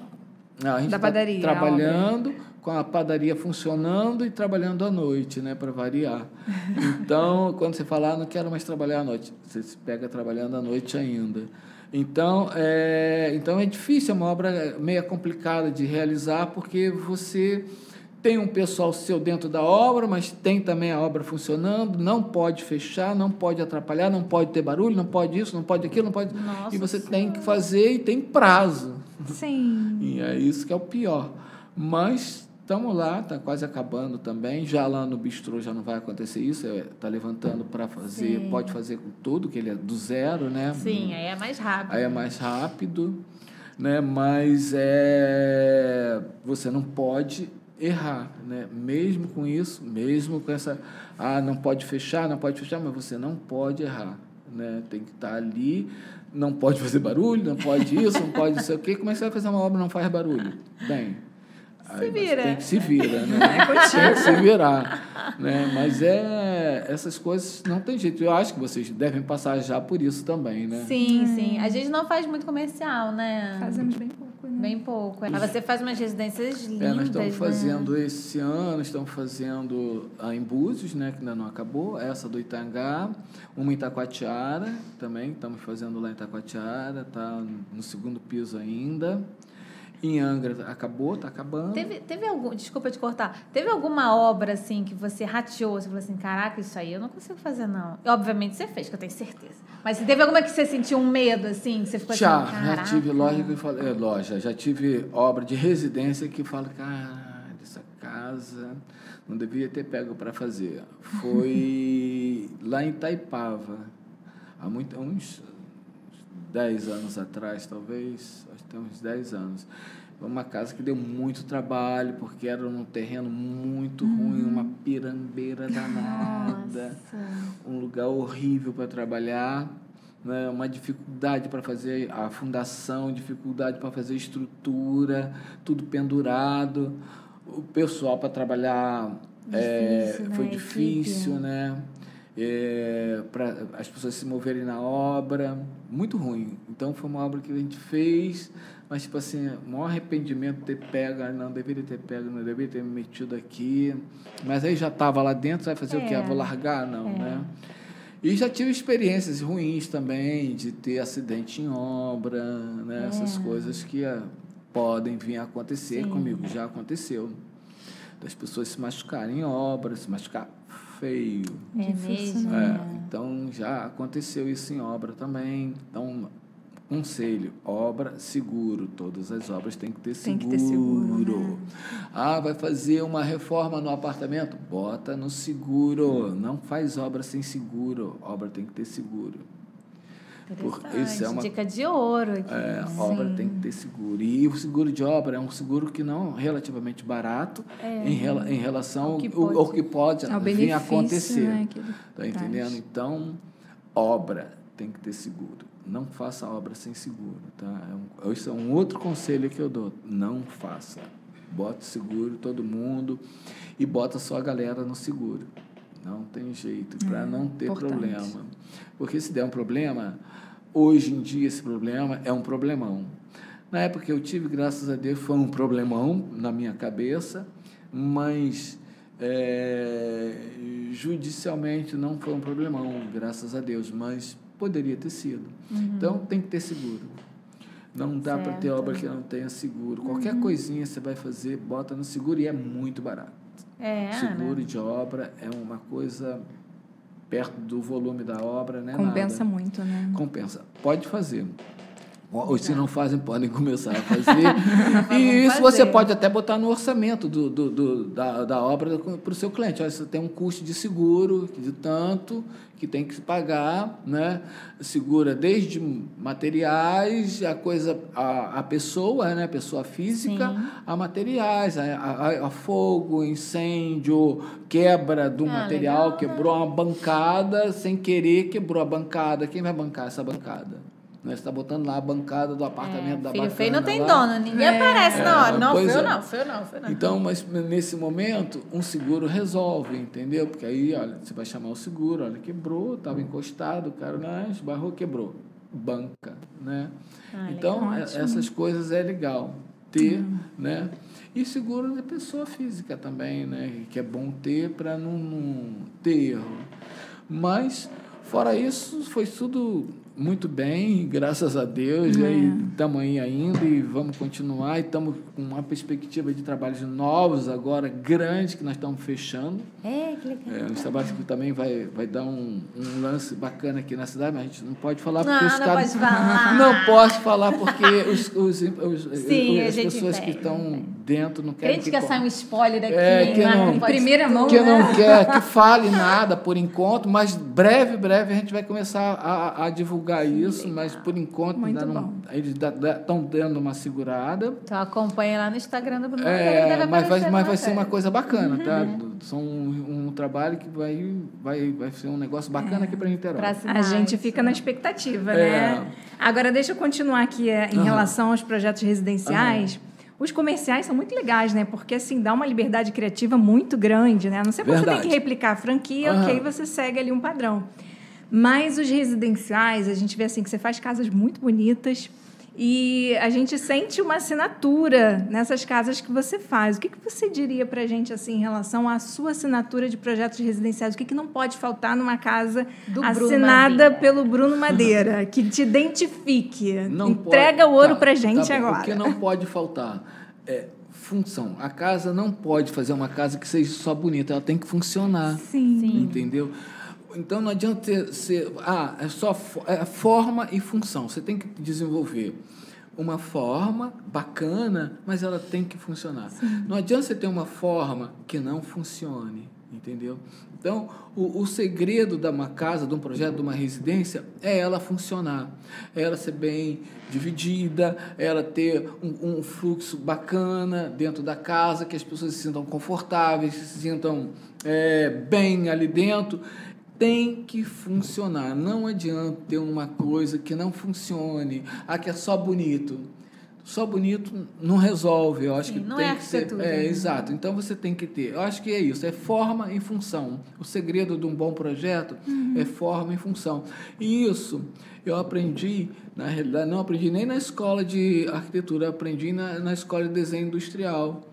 Não, a gente Da tá padaria, trabalhando com a padaria funcionando e trabalhando à noite, né, para variar. Então, quando você fala, ah, não quero mais trabalhar à noite, você se pega trabalhando à noite ainda. Então, é, então é difícil, é uma obra meio complicada de realizar, porque você tem um pessoal seu dentro da obra, mas tem também a obra funcionando, não pode fechar, não pode atrapalhar, não pode ter barulho, não pode isso, não pode aquilo, não pode. Nossa e você tem que fazer e tem prazo. Sim. E é isso que é o pior. Mas estamos lá, está quase acabando também. Já lá no bistrô já não vai acontecer isso. Está levantando para fazer, Sim. pode fazer com tudo, que ele é do zero, né? Sim, aí é mais rápido. Aí é mais rápido, né? Mas é, você não pode errar, né? Mesmo com isso, mesmo com essa, ah, não pode fechar, não pode fechar, mas você não pode errar, né? Tem que estar ali, não pode fazer barulho, não pode isso, não pode não sei o quê. Como é que você vai fazer uma obra e não faz barulho? Bem, aí você vira. tem que se vira, né? tem que se virar, né? Mas é essas coisas não tem jeito. Eu acho que vocês devem passar já por isso também, né? Sim, sim. A gente não faz muito comercial, né? Fazemos bem pouco, né? Bem pouco. é. Mas você faz umas residências lindas, É, nós estamos né? fazendo esse ano, estamos fazendo a em Búzios, né, que ainda não acabou, essa do Itangá, uma em Itacoatiara também, estamos fazendo lá em Itacoatiara, tá no segundo piso ainda. Em Angra acabou, está acabando. Teve, teve algum, desculpa te cortar, teve alguma obra assim que você rateou, você falou assim, caraca, isso aí eu não consigo fazer não. E, obviamente você fez, que eu tenho certeza. Mas teve alguma que você sentiu um medo assim, que você ficou Já, assim, já caraca. tive loja que falei, é, loja, já tive obra de residência que fala, cara, essa casa não devia ter pego para fazer. Foi lá em Itaipava, há muito, uns 10 anos atrás, talvez, acho que tem uns 10 anos. Foi uma casa que deu muito trabalho, porque era num terreno muito ruim, uma pirambeira danada um lugar horrível para trabalhar, né? uma dificuldade para fazer a fundação, dificuldade para fazer estrutura, tudo pendurado. O pessoal para trabalhar é, Difícil, né? foi difícil, né? É, para as pessoas se moverem na obra, muito ruim. Então foi uma obra que a gente fez, mas tipo assim, o maior arrependimento de ter pego, ah, não deveria ter pego, não deveria ter me metido aqui. Mas aí já estava lá dentro, vai fazer o quê? É. Ah, Vou largar? Não, né? E já tive experiências ruins também, de ter acidente em obra, né? Essas coisas que ah, podem vir a acontecer Sim. comigo, já aconteceu. Das pessoas se machucarem em obra, se machucar feio. É Difícil, mesmo. É, então já aconteceu isso em obra também. Então, conselho, obra seguro. Todas as obras têm que ter Tem seguro. que ter seguro, né? Ah, vai fazer uma reforma no apartamento? Bota no seguro. Não faz obra sem seguro. Obra tem que ter seguro. Por- isso é uma- Dica de ouro aqui. É, obra tem que ter seguro. E o seguro de obra é um seguro que não é relativamente barato em, rela- em relação Ao que ao, pode- ao que pode vir acontecer. né, Tá traz. entendendo? Então, obra tem que ter seguro. Não faça obra sem seguro, tá? É um, esse é um outro conselho que eu dou. Não faça. Bota seguro todo mundo e bota só a galera no seguro. Não tem jeito, para não ter importante. problema. Porque se der um problema, hoje em dia esse problema é um problemão. Na época que eu tive, graças a Deus, foi um problemão na minha cabeça, mas é, judicialmente não foi um problemão, graças a Deus, mas poderia ter sido. Então tem que ter seguro. Não dá para ter obra que não tenha seguro. Qualquer coisinha você vai fazer, bota no seguro e é muito barato. É, seguro né? de obra é uma coisa perto do volume da obra, né? Compensa muito, né? Compensa. Pode fazer. Ou se não fazem, podem começar a fazer. e isso fazer. você pode até botar no orçamento do, do, do- da, da obra para o seu cliente. Olha, você tem um custo de seguro de tanto que tem que se pagar, né? Segura desde materiais, a coisa, a, a pessoa, né? A pessoa física, Sim. a materiais, a, a, a fogo, incêndio, quebra do Ah, material, legal, né? quebrou uma bancada, sem querer quebrou a bancada. Quem vai bancar essa bancada? Né? Você está botando lá a bancada do apartamento da É, Filho bacana feio não tem lá. dono, ninguém aparece na hora. Não, pois foi eu é. não, foi eu não, foi eu não. Então, mas nesse momento, um seguro resolve, entendeu? Porque aí, olha, você vai chamar o seguro, olha, quebrou, estava encostado, o cara né, esbarrou, quebrou. Banca, né? Ah, então, legal, é- essas coisas é legal ter, né? E seguro de pessoa física também, né? Que é bom ter para não, não ter erro. Mas, fora isso, foi tudo muito bem, graças a Deus. E aí estamos aí ainda e vamos continuar. E estamos com uma perspectiva de trabalhos novos agora, grande, que nós estamos fechando. É, que legal. É, um trabalho que também vai, vai dar um, um lance bacana aqui na cidade, mas a gente não pode falar Não, porque os não caras. pode falar. Não posso falar porque os, os, os- Sim, as pessoas que estão dentro não querem Crente que sai um spoiler daqui, É, que lá não- Pode primeira mão, que né? não quer que fale nada por enquanto, mas breve, breve a gente vai começar a, a divulgar isso, mas por enquanto Muito ainda não, bom. eles estão dando uma segurada. Então acompanha lá no Instagram do Bruno. É, deve mas vai, mas vai ser uma coisa bacana, tá? Uhum. São um, um trabalho que vai, vai, vai ser um negócio bacana aqui para Niterói. A gente fica na expectativa, É. né? Agora, deixa eu continuar aqui é, em Aham. relação aos projetos residenciais. Os comerciais são muito legais, né? Porque, assim, dá uma liberdade criativa muito grande, né? A não ser quando você tem que replicar a franquia, Aham. ok, você segue ali um padrão. Mas os residenciais, a gente vê, assim, que você faz casas muito bonitas E a gente sente uma assinatura nessas casas que você faz. O que, que você diria para a gente assim, em relação à sua assinatura de projetos residenciais? O que, que não pode faltar numa casa Bruno assinada Madeira. pelo Bruno Madeira? que te identifique. Não Entrega pode- o ouro tá, para a gente tá agora. O que não pode faltar é função. A casa não pode fazer uma casa que seja só bonita, ela tem que funcionar. Sim. Entendeu? Então não adianta ser, ser- ah, é só é forma e função. Você tem que desenvolver uma forma bacana, mas ela tem que funcionar. Não adianta você ter uma forma que não funcione, entendeu? Então, o, o segredo de uma casa, de um projeto, de uma residência, é ela funcionar, é ela ser bem dividida, é ela ter um, um fluxo bacana dentro da casa, que as pessoas se sintam confortáveis, se sintam é, bem ali dentro tem que funcionar. Não adianta ter uma coisa que não funcione, ah, que é só bonito. Só bonito não resolve. Eu acho Sim, que não tem é que ser. É, né? exato. Então você tem que ter. Eu acho que é isso. É forma e função. O segredo de um bom projeto é forma e função. E isso eu aprendi, na realidade, não aprendi nem na escola de arquitetura, aprendi na, na escola de desenho industrial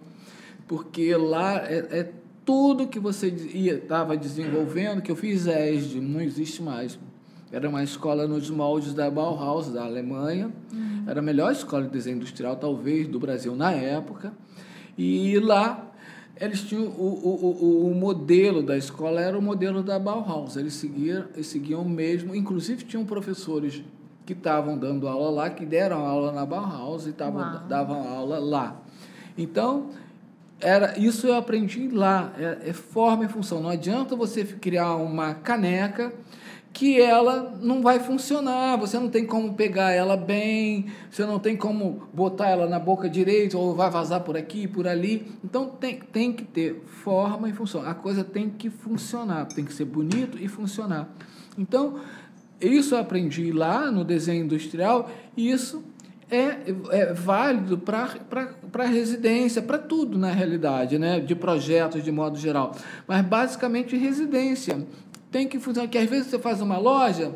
porque lá é, é tudo que você estava desenvolvendo, que eu fiz ESD, não existe mais. Era uma escola nos moldes da Bauhaus, da Alemanha. Era a melhor escola de desenho industrial, talvez, do Brasil na época. E lá eles tinham o, o, o, o modelo da escola era o modelo da Bauhaus. Eles seguiam, eles seguiam o mesmo. Inclusive, tinham professores que estavam dando aula lá, que deram aula na Bauhaus e tavam, Uau. davam aula lá. Então, era isso eu aprendi lá, é, é forma e função. Não adianta você criar uma caneca que ela não vai funcionar, você não tem como pegar ela bem, você não tem como botar ela na boca direita ou vai vazar por aqui, por ali. Então tem, tem que ter forma e função. A coisa tem que funcionar, tem que ser bonito e funcionar. Então, isso eu aprendi lá no desenho industrial e isso é, é válido para residência, para tudo na realidade, né? de projetos de modo geral. Mas basicamente residência. Tem que funcionar, que às vezes você faz uma loja,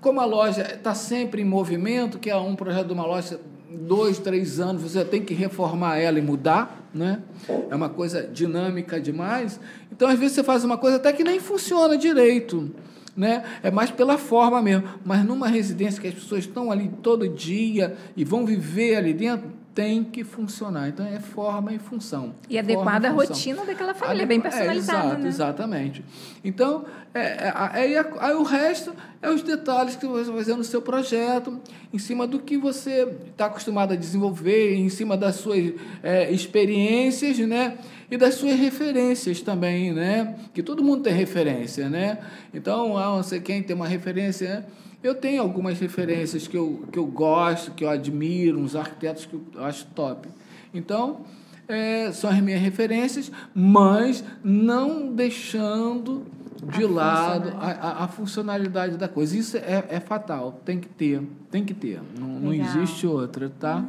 como a loja está sempre em movimento, que é um projeto de uma loja dois, três anos, você tem que reformar ela e mudar, né? É uma coisa dinâmica demais. Então, às vezes, você faz uma coisa até que nem funciona direito. Né? É mais pela forma mesmo. Mas numa residência que as pessoas estão ali todo dia e vão viver ali dentro, tem que funcionar. Então é forma e função. E adequada à rotina daquela família, Adequa- bem personalizada, É, exato, né? exatamente. Então, é, é, aí, a- aí o resto é os detalhes que você vai fazer no seu projeto, em cima do que você está acostumado a desenvolver, em cima das suas é, experiências, né? E das suas referências também, né? Que todo mundo tem referência, né? Então, ah, não sei quem tem uma referência? Eu tenho algumas referências que eu, que eu gosto, que eu admiro, uns arquitetos que eu acho top. Então, é, são as minhas referências, mas não deixando de A lado a, a, a funcionalidade da coisa. Isso é, é fatal, tem que ter, tem que ter. Não, não existe outra, tá?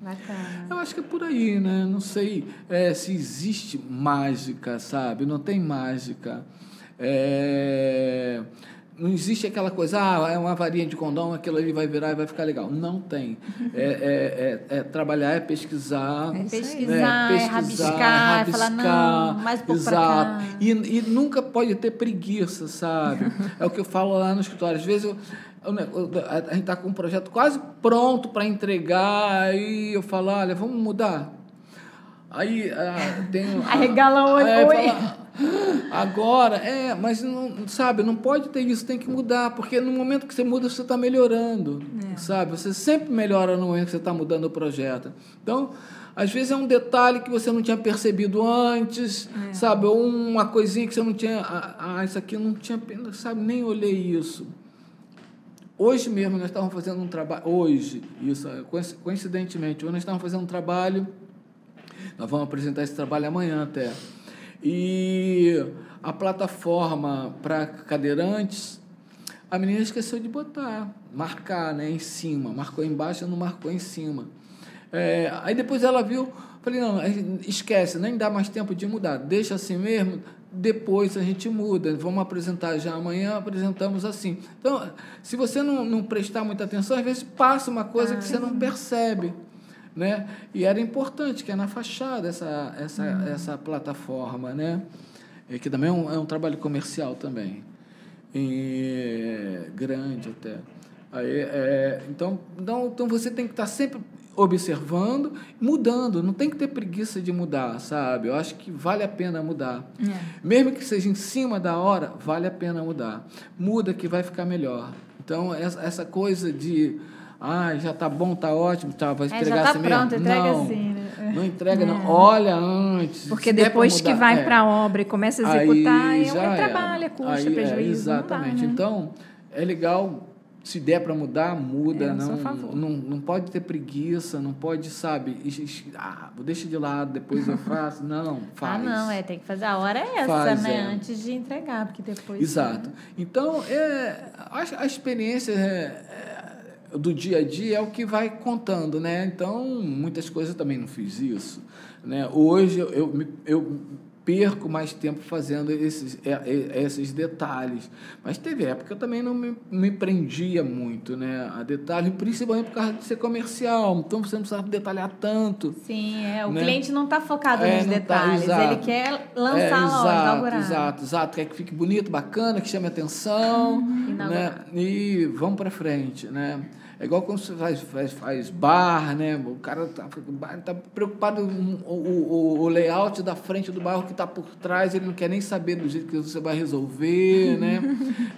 Bacana. Eu acho que é por aí, né? Não sei é, se existe mágica, sabe? Não tem mágica. É, Não existe aquela coisa, ah, é uma varinha de condão, aquilo ali vai virar e vai ficar legal. Não tem. É, é- é- é trabalhar, é pesquisar. É isso aí. Pesquisar, é rabiscar, é falar, não, mais um pouco exato. E, e nunca pode ter preguiça, sabe? é o que eu falo lá no escritório. Às vezes né, eu- a gente está com um projeto quase pronto para entregar, aí eu falo, olha, vamos mudar. Aí ah, tem um- Arregala o olho, oi. fala, Agora, é, mas não, sabe, não pode ter isso, tem que mudar, porque no momento que você muda, você está melhorando, sabe? Você sempre melhora no momento que você está mudando o projeto. Então, às vezes é um detalhe que você não tinha percebido antes, sabe? Ou uma coisinha que você não tinha, ah, ah, isso aqui eu não tinha, sabe, nem olhei isso. Hoje mesmo nós estávamos fazendo um trabalho, hoje, isso, coinc- coincidentemente, hoje nós estávamos fazendo um trabalho nós vamos apresentar esse trabalho amanhã até. E a plataforma para cadeirantes, a menina esqueceu de botar, marcar né, em cima. Marcou embaixo, não marcou em cima. É, aí depois ela viu, Falei, não, esquece, nem dá mais tempo de mudar, deixa assim mesmo, depois a gente muda. Vamos apresentar já amanhã, apresentamos assim. Então, se você não, não prestar muita atenção, às vezes passa uma coisa ah, que você não percebe. Né? E era importante que é na fachada essa, essa, uhum. essa plataforma, né? É, que também é um, é um trabalho comercial também. E, grande até. Aí, é, então, então, então você tem que estar sempre observando, mudando. Não tem que ter preguiça de mudar, sabe? Eu acho que vale a pena mudar. É. Mesmo que seja em cima da hora, vale a pena mudar. Muda que vai ficar melhor. Então, essa, coisa de. Ah, já tá bom, tá ótimo, tá, vai entregar é, já tá assim pronto, mesmo. entrega não, assim, né? Não entrega, é. não. Olha antes. Porque depois que vai é. para a obra e começa a executar, aí, é um trabalho, é custo, é prejuízo. exatamente. Dá, né? Então, é legal se der para mudar, muda. Eu não, não, não pode ter preguiça, não pode, sabe, ah, deixa de lado, depois eu faço. Não, faz. Ah, não, é, tem que fazer. A hora é essa, faz, né? É. Antes de entregar, porque depois. Exato. Né? Então, é, a, a experiência é, é, do dia a dia é o que vai contando, né? Então, muitas coisas eu também não fiz isso. Né? Hoje eu, eu, eu perco mais tempo fazendo esses, é, é, esses detalhes. Mas teve época que eu também não me, me prendia muito né, a detalhe, principalmente por causa de ser comercial. Então você não precisava detalhar tanto. Sim, é. o né? cliente não está focado é, nos tá, detalhes, tá, ele quer lançar é, exato, Exato, exato. Quer que fique bonito, bacana, que chame atenção. Uhum. Né? E vamos para frente. Né? É igual quando você faz, faz, faz bar, né? O cara está tá preocupado com o, o, o, layout da frente do bar, o que está por trás, ele não quer nem saber do jeito que você vai resolver, né?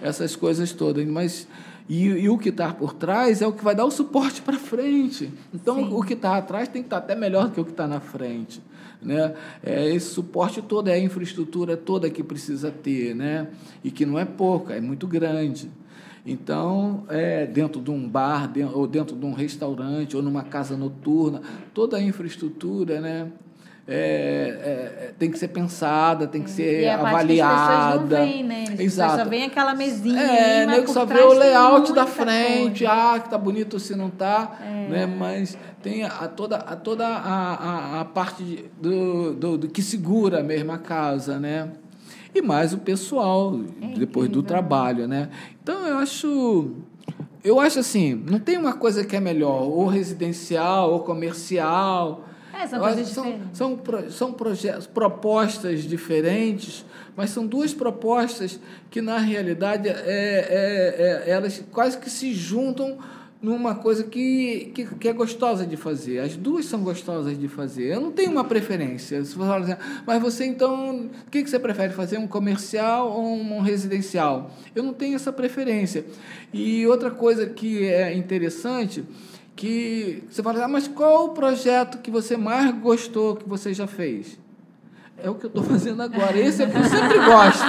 Essas coisas todas. Mas e, e o que está por trás é o que vai dar o suporte para frente. Então, Sim. o que está atrás tem que estar tá até melhor do que o que está na frente. Né? É esse suporte todo, é a infraestrutura toda que precisa ter, né? e que não é pouca, é muito grande. Então, é, dentro de um bar, dentro, ou dentro de um restaurante, ou numa casa noturna, toda a infraestrutura né, é, é, tem que ser pensada, tem que é. ser e a avaliada. Que as não vêm, né? Exato. Só vem aquela mesinha. É, aí, mas só vê o layout da frente, coisa. ah, que tá bonito se não tá, é. né? Mas tem a, toda, a, toda a, a, a parte do, do, do, que segura mesmo a casa, né? E mais o pessoal é depois do trabalho, né? Então eu acho eu acho assim, não tem uma coisa que é melhor, ou residencial ou comercial. É, são coisas são, são, são projetos, propostas diferentes, mas são duas propostas que, na realidade, é, é, é, elas quase que se juntam numa coisa que, que, que, é gostosa de fazer. As duas são gostosas de fazer. Eu não tenho uma preferência. Se você assim, mas você então, o que, que você prefere fazer? Um comercial ou um residencial? Eu não tenho essa preferência. E outra coisa que é interessante, que você fala, ah, mas qual o projeto que você mais gostou que você já fez? É o que eu estou fazendo agora. Esse é o que eu sempre gosto.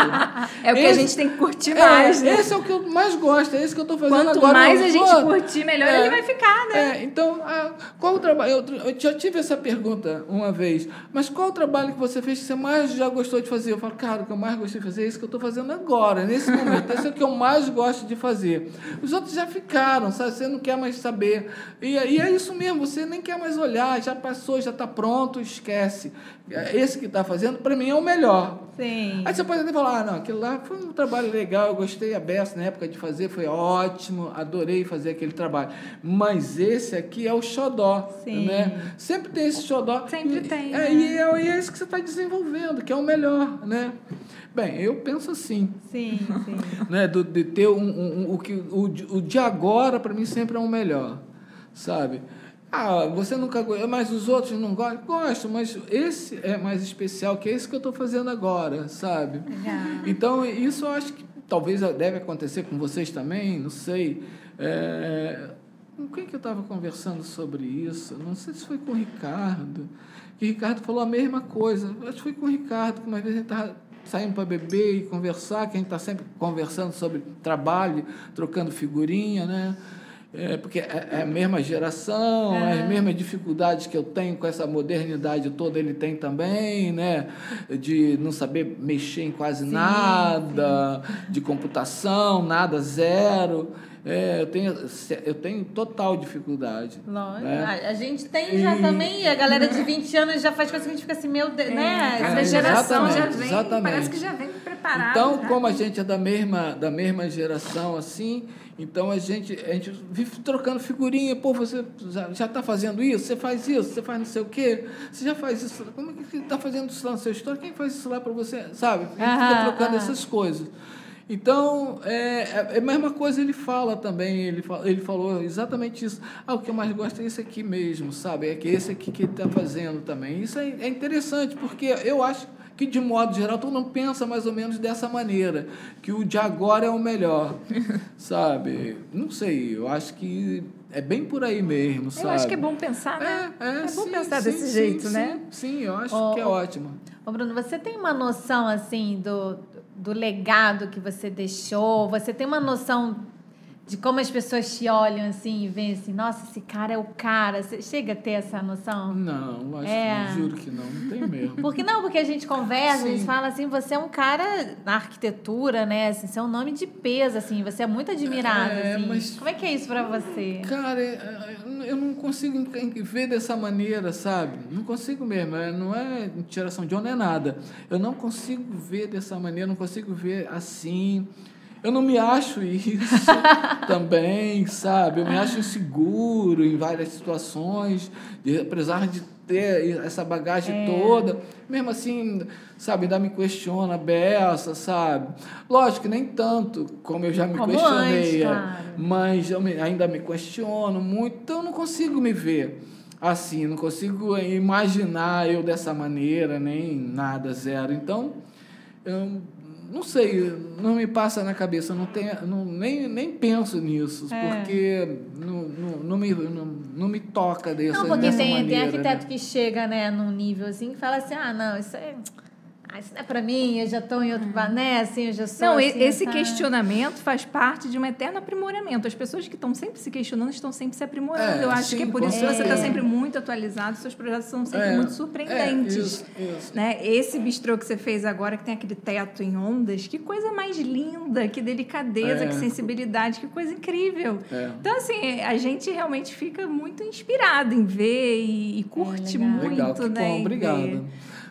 É o que esse, a gente tem que curtir é, mais. É, né? Esse é o que eu mais gosto, é esse que eu estou fazendo Quanto agora. Quanto mais a gente curtir, melhor é, ele vai ficar, né? É, então, ah, qual o trabalho? Eu, eu, já tive essa pergunta uma vez, mas qual o trabalho que você fez que você mais já gostou de fazer? Eu falo, cara, o que eu mais gostei de fazer é esse que eu estou fazendo agora, nesse momento. esse é o que eu mais gosto de fazer. Os outros já ficaram, sabe? Você não quer mais saber. E, e é isso mesmo, você nem quer mais olhar, já passou, já está pronto, esquece. Esse que está fazendo, para mim, é o melhor. Sim. Aí você pode até falar, ah, não, aquilo lá foi um trabalho legal, eu gostei a beça na época de fazer, foi ótimo, adorei fazer aquele trabalho. Mas esse aqui é o xodó, Sim. né? Sempre tem esse xodó. Sempre tem. É, né? E é, e é isso que você está desenvolvendo, que é o melhor, né? Bem, eu penso assim. Sim, sim. Né? Do, de ter um, um, um, o, que, o, o de agora, para mim, sempre é o melhor, sabe? Ah, você nunca gosta, mas os outros não gostam? Gosto, mas esse é mais especial, que é esse que eu estou fazendo agora, sabe? Então, isso eu acho que talvez deve acontecer com vocês também, não sei. É, com quem que eu estava conversando sobre isso? Não sei se foi com o Ricardo. Que o Ricardo falou a mesma coisa. Acho que foi com o Ricardo, que uma vez a gente estava saindo para beber e conversar, que a gente está sempre conversando sobre trabalho, trocando figurinha, né? É, porque é, é a mesma geração, é. as mesmas dificuldades que eu tenho com essa modernidade toda, ele tem também, né? De não saber mexer em quase sim, nada, sim. de computação, nada, zero. É, eu, tenho, eu tenho total dificuldade. Lógico. né? A, a gente tem já também, a galera de 20 anos já faz coisa que a gente fica assim, meu Deus, né? Cada É, geração já exatamente, vem, exatamente. parece que já vem preparado. Então, né? como a gente é da mesma, da mesma geração, assim, então a gente, a gente vive trocando figurinha. Pô, você já está fazendo isso? Você faz isso? Você faz não sei o quê? Você já faz isso? Como é que está fazendo isso lá na sua história? Quem faz isso lá para você? Sabe? A gente fica Aham, trocando aham. essas coisas. Então, é, é é a mesma coisa ele fala também, ele, fa- ele falou exatamente isso. Ah, o que eu mais gosto é esse aqui mesmo, sabe? É que esse aqui que ele está fazendo também. Isso é, é interessante, porque eu acho que, de modo geral, todo mundo pensa mais ou menos dessa maneira, que o de agora é o melhor, sabe? Não sei, eu acho que é bem por aí mesmo, Eu sabe? acho que é bom pensar, né? É, é, bom sim, pensar sim, desse sim, jeito, né? Sim, eu acho Ó, que é ó, ótimo. Ô, Bruno, você tem uma noção, assim, do, do legado que você deixou? Você tem uma noção de como as pessoas te olham, assim, e veem assim, nossa, esse cara é o cara. Você chega a ter essa noção? Não, acho É. que não, juro que não, não tem mesmo. Porque não, porque a gente conversa, a gente Sim. fala assim, você é um cara na arquitetura, né? Assim, você é um nome de peso, assim, você é muito admirado, É, assim. mas- Como é que é isso pra você? Cara, é, é, eu não consigo ver dessa maneira, sabe? Não consigo mesmo. é, Não é tiração de onda, é nada. Eu não consigo ver dessa maneira, não consigo ver assim. Eu não me acho isso também, sabe? Eu me acho inseguro em várias situações, de- apesar de ter essa bagagem É. toda. Mesmo assim, sabe, ainda me questiona beça, sabe? Lógico que nem tanto como eu já me Como questionei. antes, é. claro. Mas eu me- ainda me questiono muito, então eu não consigo me ver assim, não consigo imaginar eu dessa maneira, nem nada, zero. Então, eu não sei, não me passa na cabeça, não tenho, não, nem, nem penso nisso, É. porque não, não, não, me, não, não me toca dessa, Não, porque dessa tem, maneira. tem arquiteto né? que chega, né, num nível assim, que fala assim, ah, não, isso é... Ah, isso não é pra mim, eu já tô em outro... ba- Né, assim, eu já sou Não, assim, esse tá? questionamento faz parte de um eterno aprimoramento. As pessoas que estão sempre se questionando estão sempre se aprimorando. É, Eu acho sim, que é por isso que você está sempre muito atualizado, seus projetos são sempre É, muito é, surpreendentes. isso, isso. Né? Esse bistrô que você fez agora, que tem aquele teto em ondas, que coisa mais linda, que delicadeza, É. que sensibilidade, que coisa incrível. É. Então, assim, a gente realmente fica muito inspirado em ver e, e curte legal. muito, Legal, que né? bom, obrigado.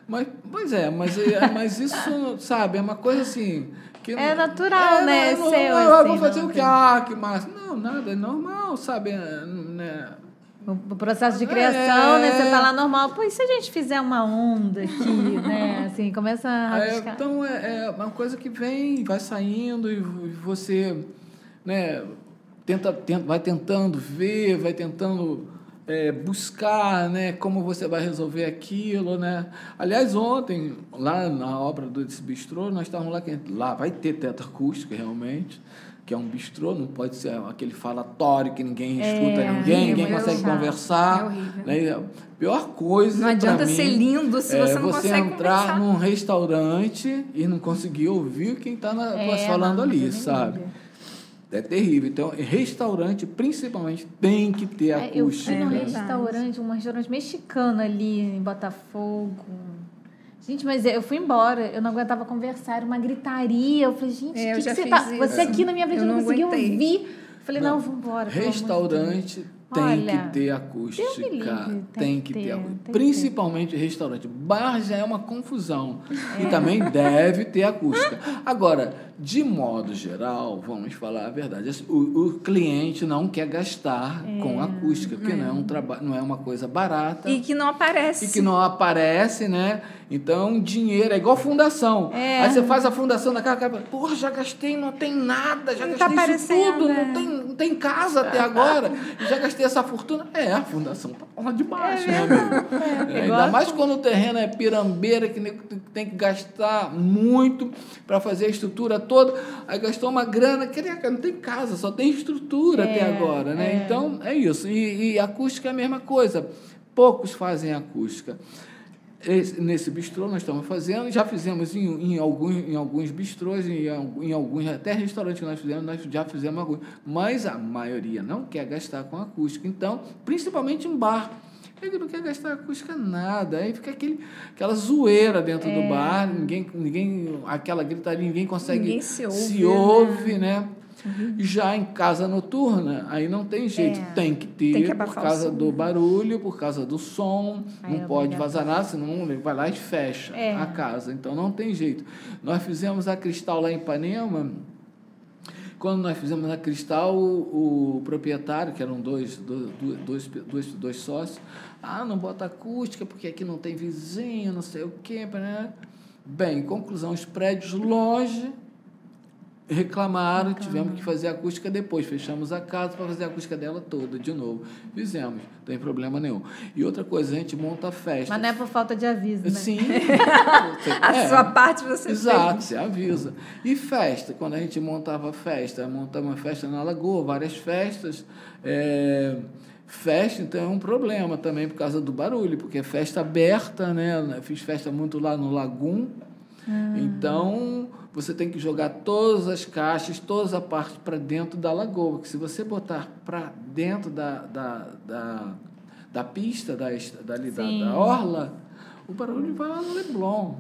Mas, pois é, mas, é, mas isso, sabe, é uma coisa assim. Que É natural, né, não, seu, eu, assim, vou fazer o que? tem- Ah, que massa. Não, nada, é normal, sabe? é, Né? O processo de criação, É. né? Você tá lá normal. Pô, e se a gente fizer uma onda aqui, né? Assim, começa a É, então é, é uma coisa que vem, vai saindo e você né, tenta, tenta, vai tentando ver, vai tentando é, buscar né, como você vai resolver aquilo. Né? Aliás, ontem, lá na obra do desse bistrô, nós estávamos lá, que lá vai ter teto acústico realmente, que é um bistrô, não pode ser aquele falatório que ninguém escuta É, ninguém, é ninguém muito consegue chato. conversar. É né? A pior coisa Não adianta mim ser lindo se é você não você consegue entrar conversar. num restaurante e não conseguir ouvir quem está É, falando ali, sabe? É terrível. Então, restaurante, principalmente, tem que ter É, eu acústica. fui num É restaurante, um restaurante mexicano ali em Botafogo. Gente, mas eu fui embora, eu não aguentava conversar, era uma gritaria. Eu falei, gente, É, eu que que você tá. isso. Você aqui na minha frente Eu não não conseguia aguentei. ouvir. Eu falei, não, amor de Deus. Restaurante tem Olha, que ter acústica. livre, Tem, que ter. tem acústica. que ter. Principalmente restaurante. Bar já é uma confusão. E também deve ter acústica. Agora, de modo geral, vamos falar a verdade. assim, O, o cliente não quer gastar com acústica, porque não, é um traba não é uma coisa barata. E que não aparece. e que não aparece, né? Então, dinheiro é igual fundação. É. Aí você faz a fundação daquela cara, porra, já gastei, não tem nada, já Não tá gastei isso aparecendo, tudo, é. não tem, não tem casa até agora, já gastei essa fortuna. É, a fundação tá lá de baixo, né, amigo? É, ainda mais quando o terreno é pirambeira, que tem que gastar muito para fazer a estrutura toda. Aí gastou uma grana, que não tem casa, só tem estrutura até É, agora, né? é. Então, é isso. E, e acústica é a mesma coisa. Poucos fazem acústica. Esse- nesse bistrô nós estamos fazendo, já fizemos em, em, alguns, em alguns bistrôs, em, em alguns até restaurantes que nós fizemos, nós já fizemos alguns, mas a maioria não quer gastar com acústica. Então, principalmente em bar, ele não quer gastar acústica nada, aí fica aquele, aquela zoeira dentro É. do bar, ninguém, ninguém, aquela gritaria, ninguém consegue Ninguém se ouve, se né? ouve, né? Já em casa noturna, aí não tem jeito, É. tem que ter Tem que por causa do barulho, por causa do som, não é pode vazar nada, senão vai lá e fecha É. a casa. Então não tem jeito. Nós fizemos a Cristal lá em Ipanema. Quando nós fizemos a Cristal, o, o proprietário, que eram dois, do- do- dois, dois, dois sócios, ah, não bota acústica porque aqui não tem vizinho, não sei o quê. né? Bem, conclusão, os prédios longe reclamaram, tivemos que fazer a acústica depois. Fechamos a casa para fazer a acústica dela toda de novo. Fizemos, não tem problema nenhum. E outra coisa, a gente monta festa. Mas não é por falta de aviso, né? Sim. A É. sua parte você Exato, fez. você avisa. E festa, quando a gente montava festa, montava uma festa na Lagoa, várias festas. é, Festa, então, é um problema também por causa do barulho, porque é festa aberta, né? Eu fiz festa muito lá no Lagum. Então, você tem que jogar todas as caixas, toda a parte para dentro da lagoa. Porque se você botar para dentro da, da, da, da pista, da, dali, da, da orla, o barulho vai lá no Leblon.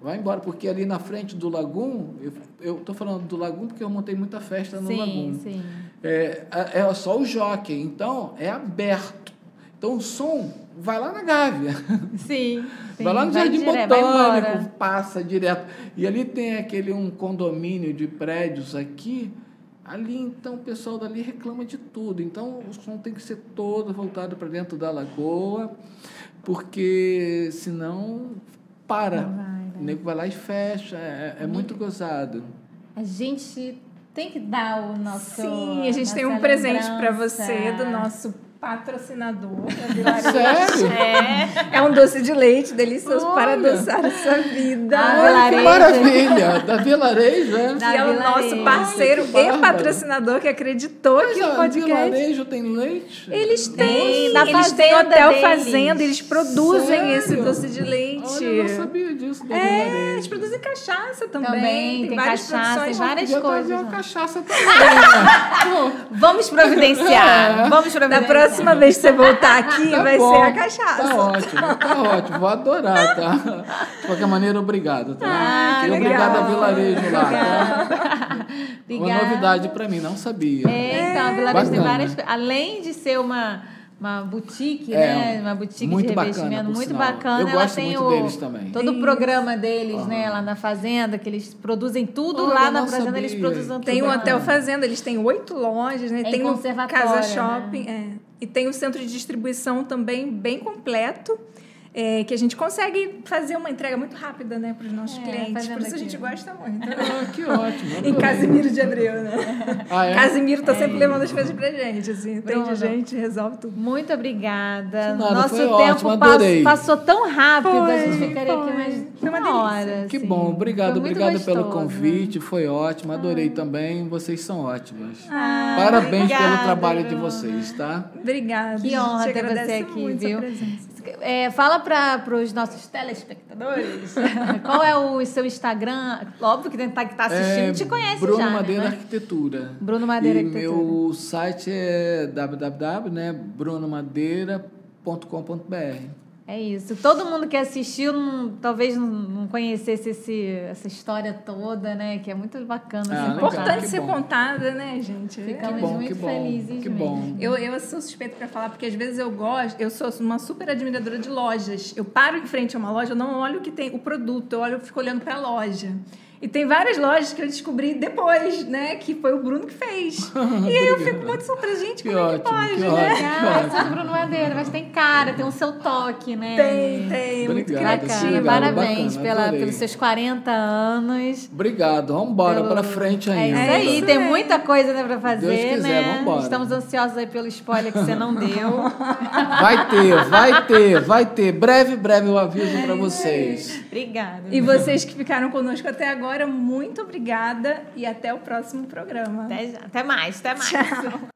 Vai embora, porque ali na frente do Lagum, eu estou falando do Lagum porque eu montei muita festa no sim, Lagum. sim. É, é é só o jockey, então é aberto. Então o som vai lá na Gávea. Sim. sim. vai lá no Jardim direto, vai Botânico, embora. passa direto. E ali tem aquele um condomínio de prédios aqui. Ali, então, o pessoal dali reclama de tudo. Então, o som tem que ser todo voltado para dentro da lagoa, porque senão para. Não vai, né? O nego vai lá e fecha. É, é muito gozado. A gente tem que dar o nosso. Sim, a gente tem um presente para você do nosso patrocinador da Vilarejo. Sério? É. É um doce de leite delicioso para Olha. adoçar a sua vida. Ah, Olha que maravilha! Da Vilarejo, é? que é o Vilarejo. nosso parceiro Ai, que e patrocinador que acreditou Mas no a podcast. Vilarejo tem leite? Eles têm, da eles têm hotel deles. fazenda, eles produzem Sério? esse doce de leite. Olha, eu não sabia disso da É, Vilarejo. eles produzem cachaça também. Também, tem várias cachaça, produções. tem várias coisas. uma né? cachaça também. né? Vamos providenciar. Vamos providenciar. Próxima vez que você voltar aqui, Tá vai bom, ser a cachaça. Tá ótimo, tá ótimo. Vou adorar, tá? De qualquer maneira, obrigado, tá? Ah, e legal. obrigado a Vilarejo lá, tá? Uma novidade pra mim, não sabia. É, então, a Vilarejo tem Bacana. várias coisas. Além de ser uma, uma boutique, É, né? Uma boutique muito de bacana, revestimento por muito sinal. bacana. Eu ela gosto tem muito o, deles também. Todo o programa deles, né? Lá na fazenda, que eles produzem tudo Olha, lá na fazenda, eles sabia. produzem tudo. Tem o lá. Hotel Fazenda, eles têm oito lojas, né? É em tem o conservatório, Casa né? Shopping, é. E tem o centro de distribuição também bem completo. É, que a gente consegue fazer uma entrega muito rápida, né, para os nossos É, clientes. Por isso a aqui. gente gosta muito. Ah, que ótimo. em. Casimiro de Abreu, né? Ah, é? Casimiro tá sempre levando as coisas pra gente, assim. Bruno. Gente, resolve tudo. Muito obrigada. Nada, Nosso foi tempo ótimo, pass- adorei. passou tão rápido, a Foi, gente ficaria aqui foi. mais Foi uma uma delícia. hora. Que assim. bom, obrigado, obrigado pelo convite, foi ótimo, adorei também, vocês são ótimas. Ah, Parabéns pelo obrigada, trabalho de vocês, tá? Que Obrigada. gente. honra Te ter você aqui, viu? É, fala para os nossos telespectadores qual é o seu Instagram. Óbvio que quem está tá assistindo É te conhece Bruno já. Madeira né? Arquitetura. Bruno Madeira e Arquitetura. meu site é www, né. É isso. Todo mundo que assistiu não- talvez não, conhecesse esse, essa história toda, né? Que é muito bacana. Ah, assim, Importante ser bom. contada, né, gente? Ficamos Que bom, muito que bom, felizes que mesmo. bom. Eu, eu sou suspeita para falar, porque às vezes eu gosto, eu sou uma super admiradora de lojas. Eu paro em frente a uma loja, eu não olho o que tem, o produto, eu olho, eu fico olhando para a loja. E tem várias lojas que eu descobri depois, né? Que foi o Bruno que fez. e aí eu fico muito surpresa, gente, Que como é que ótimo, pode, que né? ótimo. Ah, sou do Bruno Madeira, mas tem cara, tem o seu toque, né? Tem, tem, muito criativo. Legal, parabéns bacana, pela, pelos seus 40 anos. Obrigado, vamos embora Pelo- para frente É ainda. isso aí, isso tem muita coisa né, pra fazer, Deus quiser, né? vambora. Estamos ansiosos aí pelo spoiler que você não deu. Vai ter, vai ter, vai ter. Breve, breve eu aviso para vocês. Obrigada. E vocês que ficaram conosco até agora, muito obrigada e até o próximo programa. Até, já. até mais, até mais. Tchau.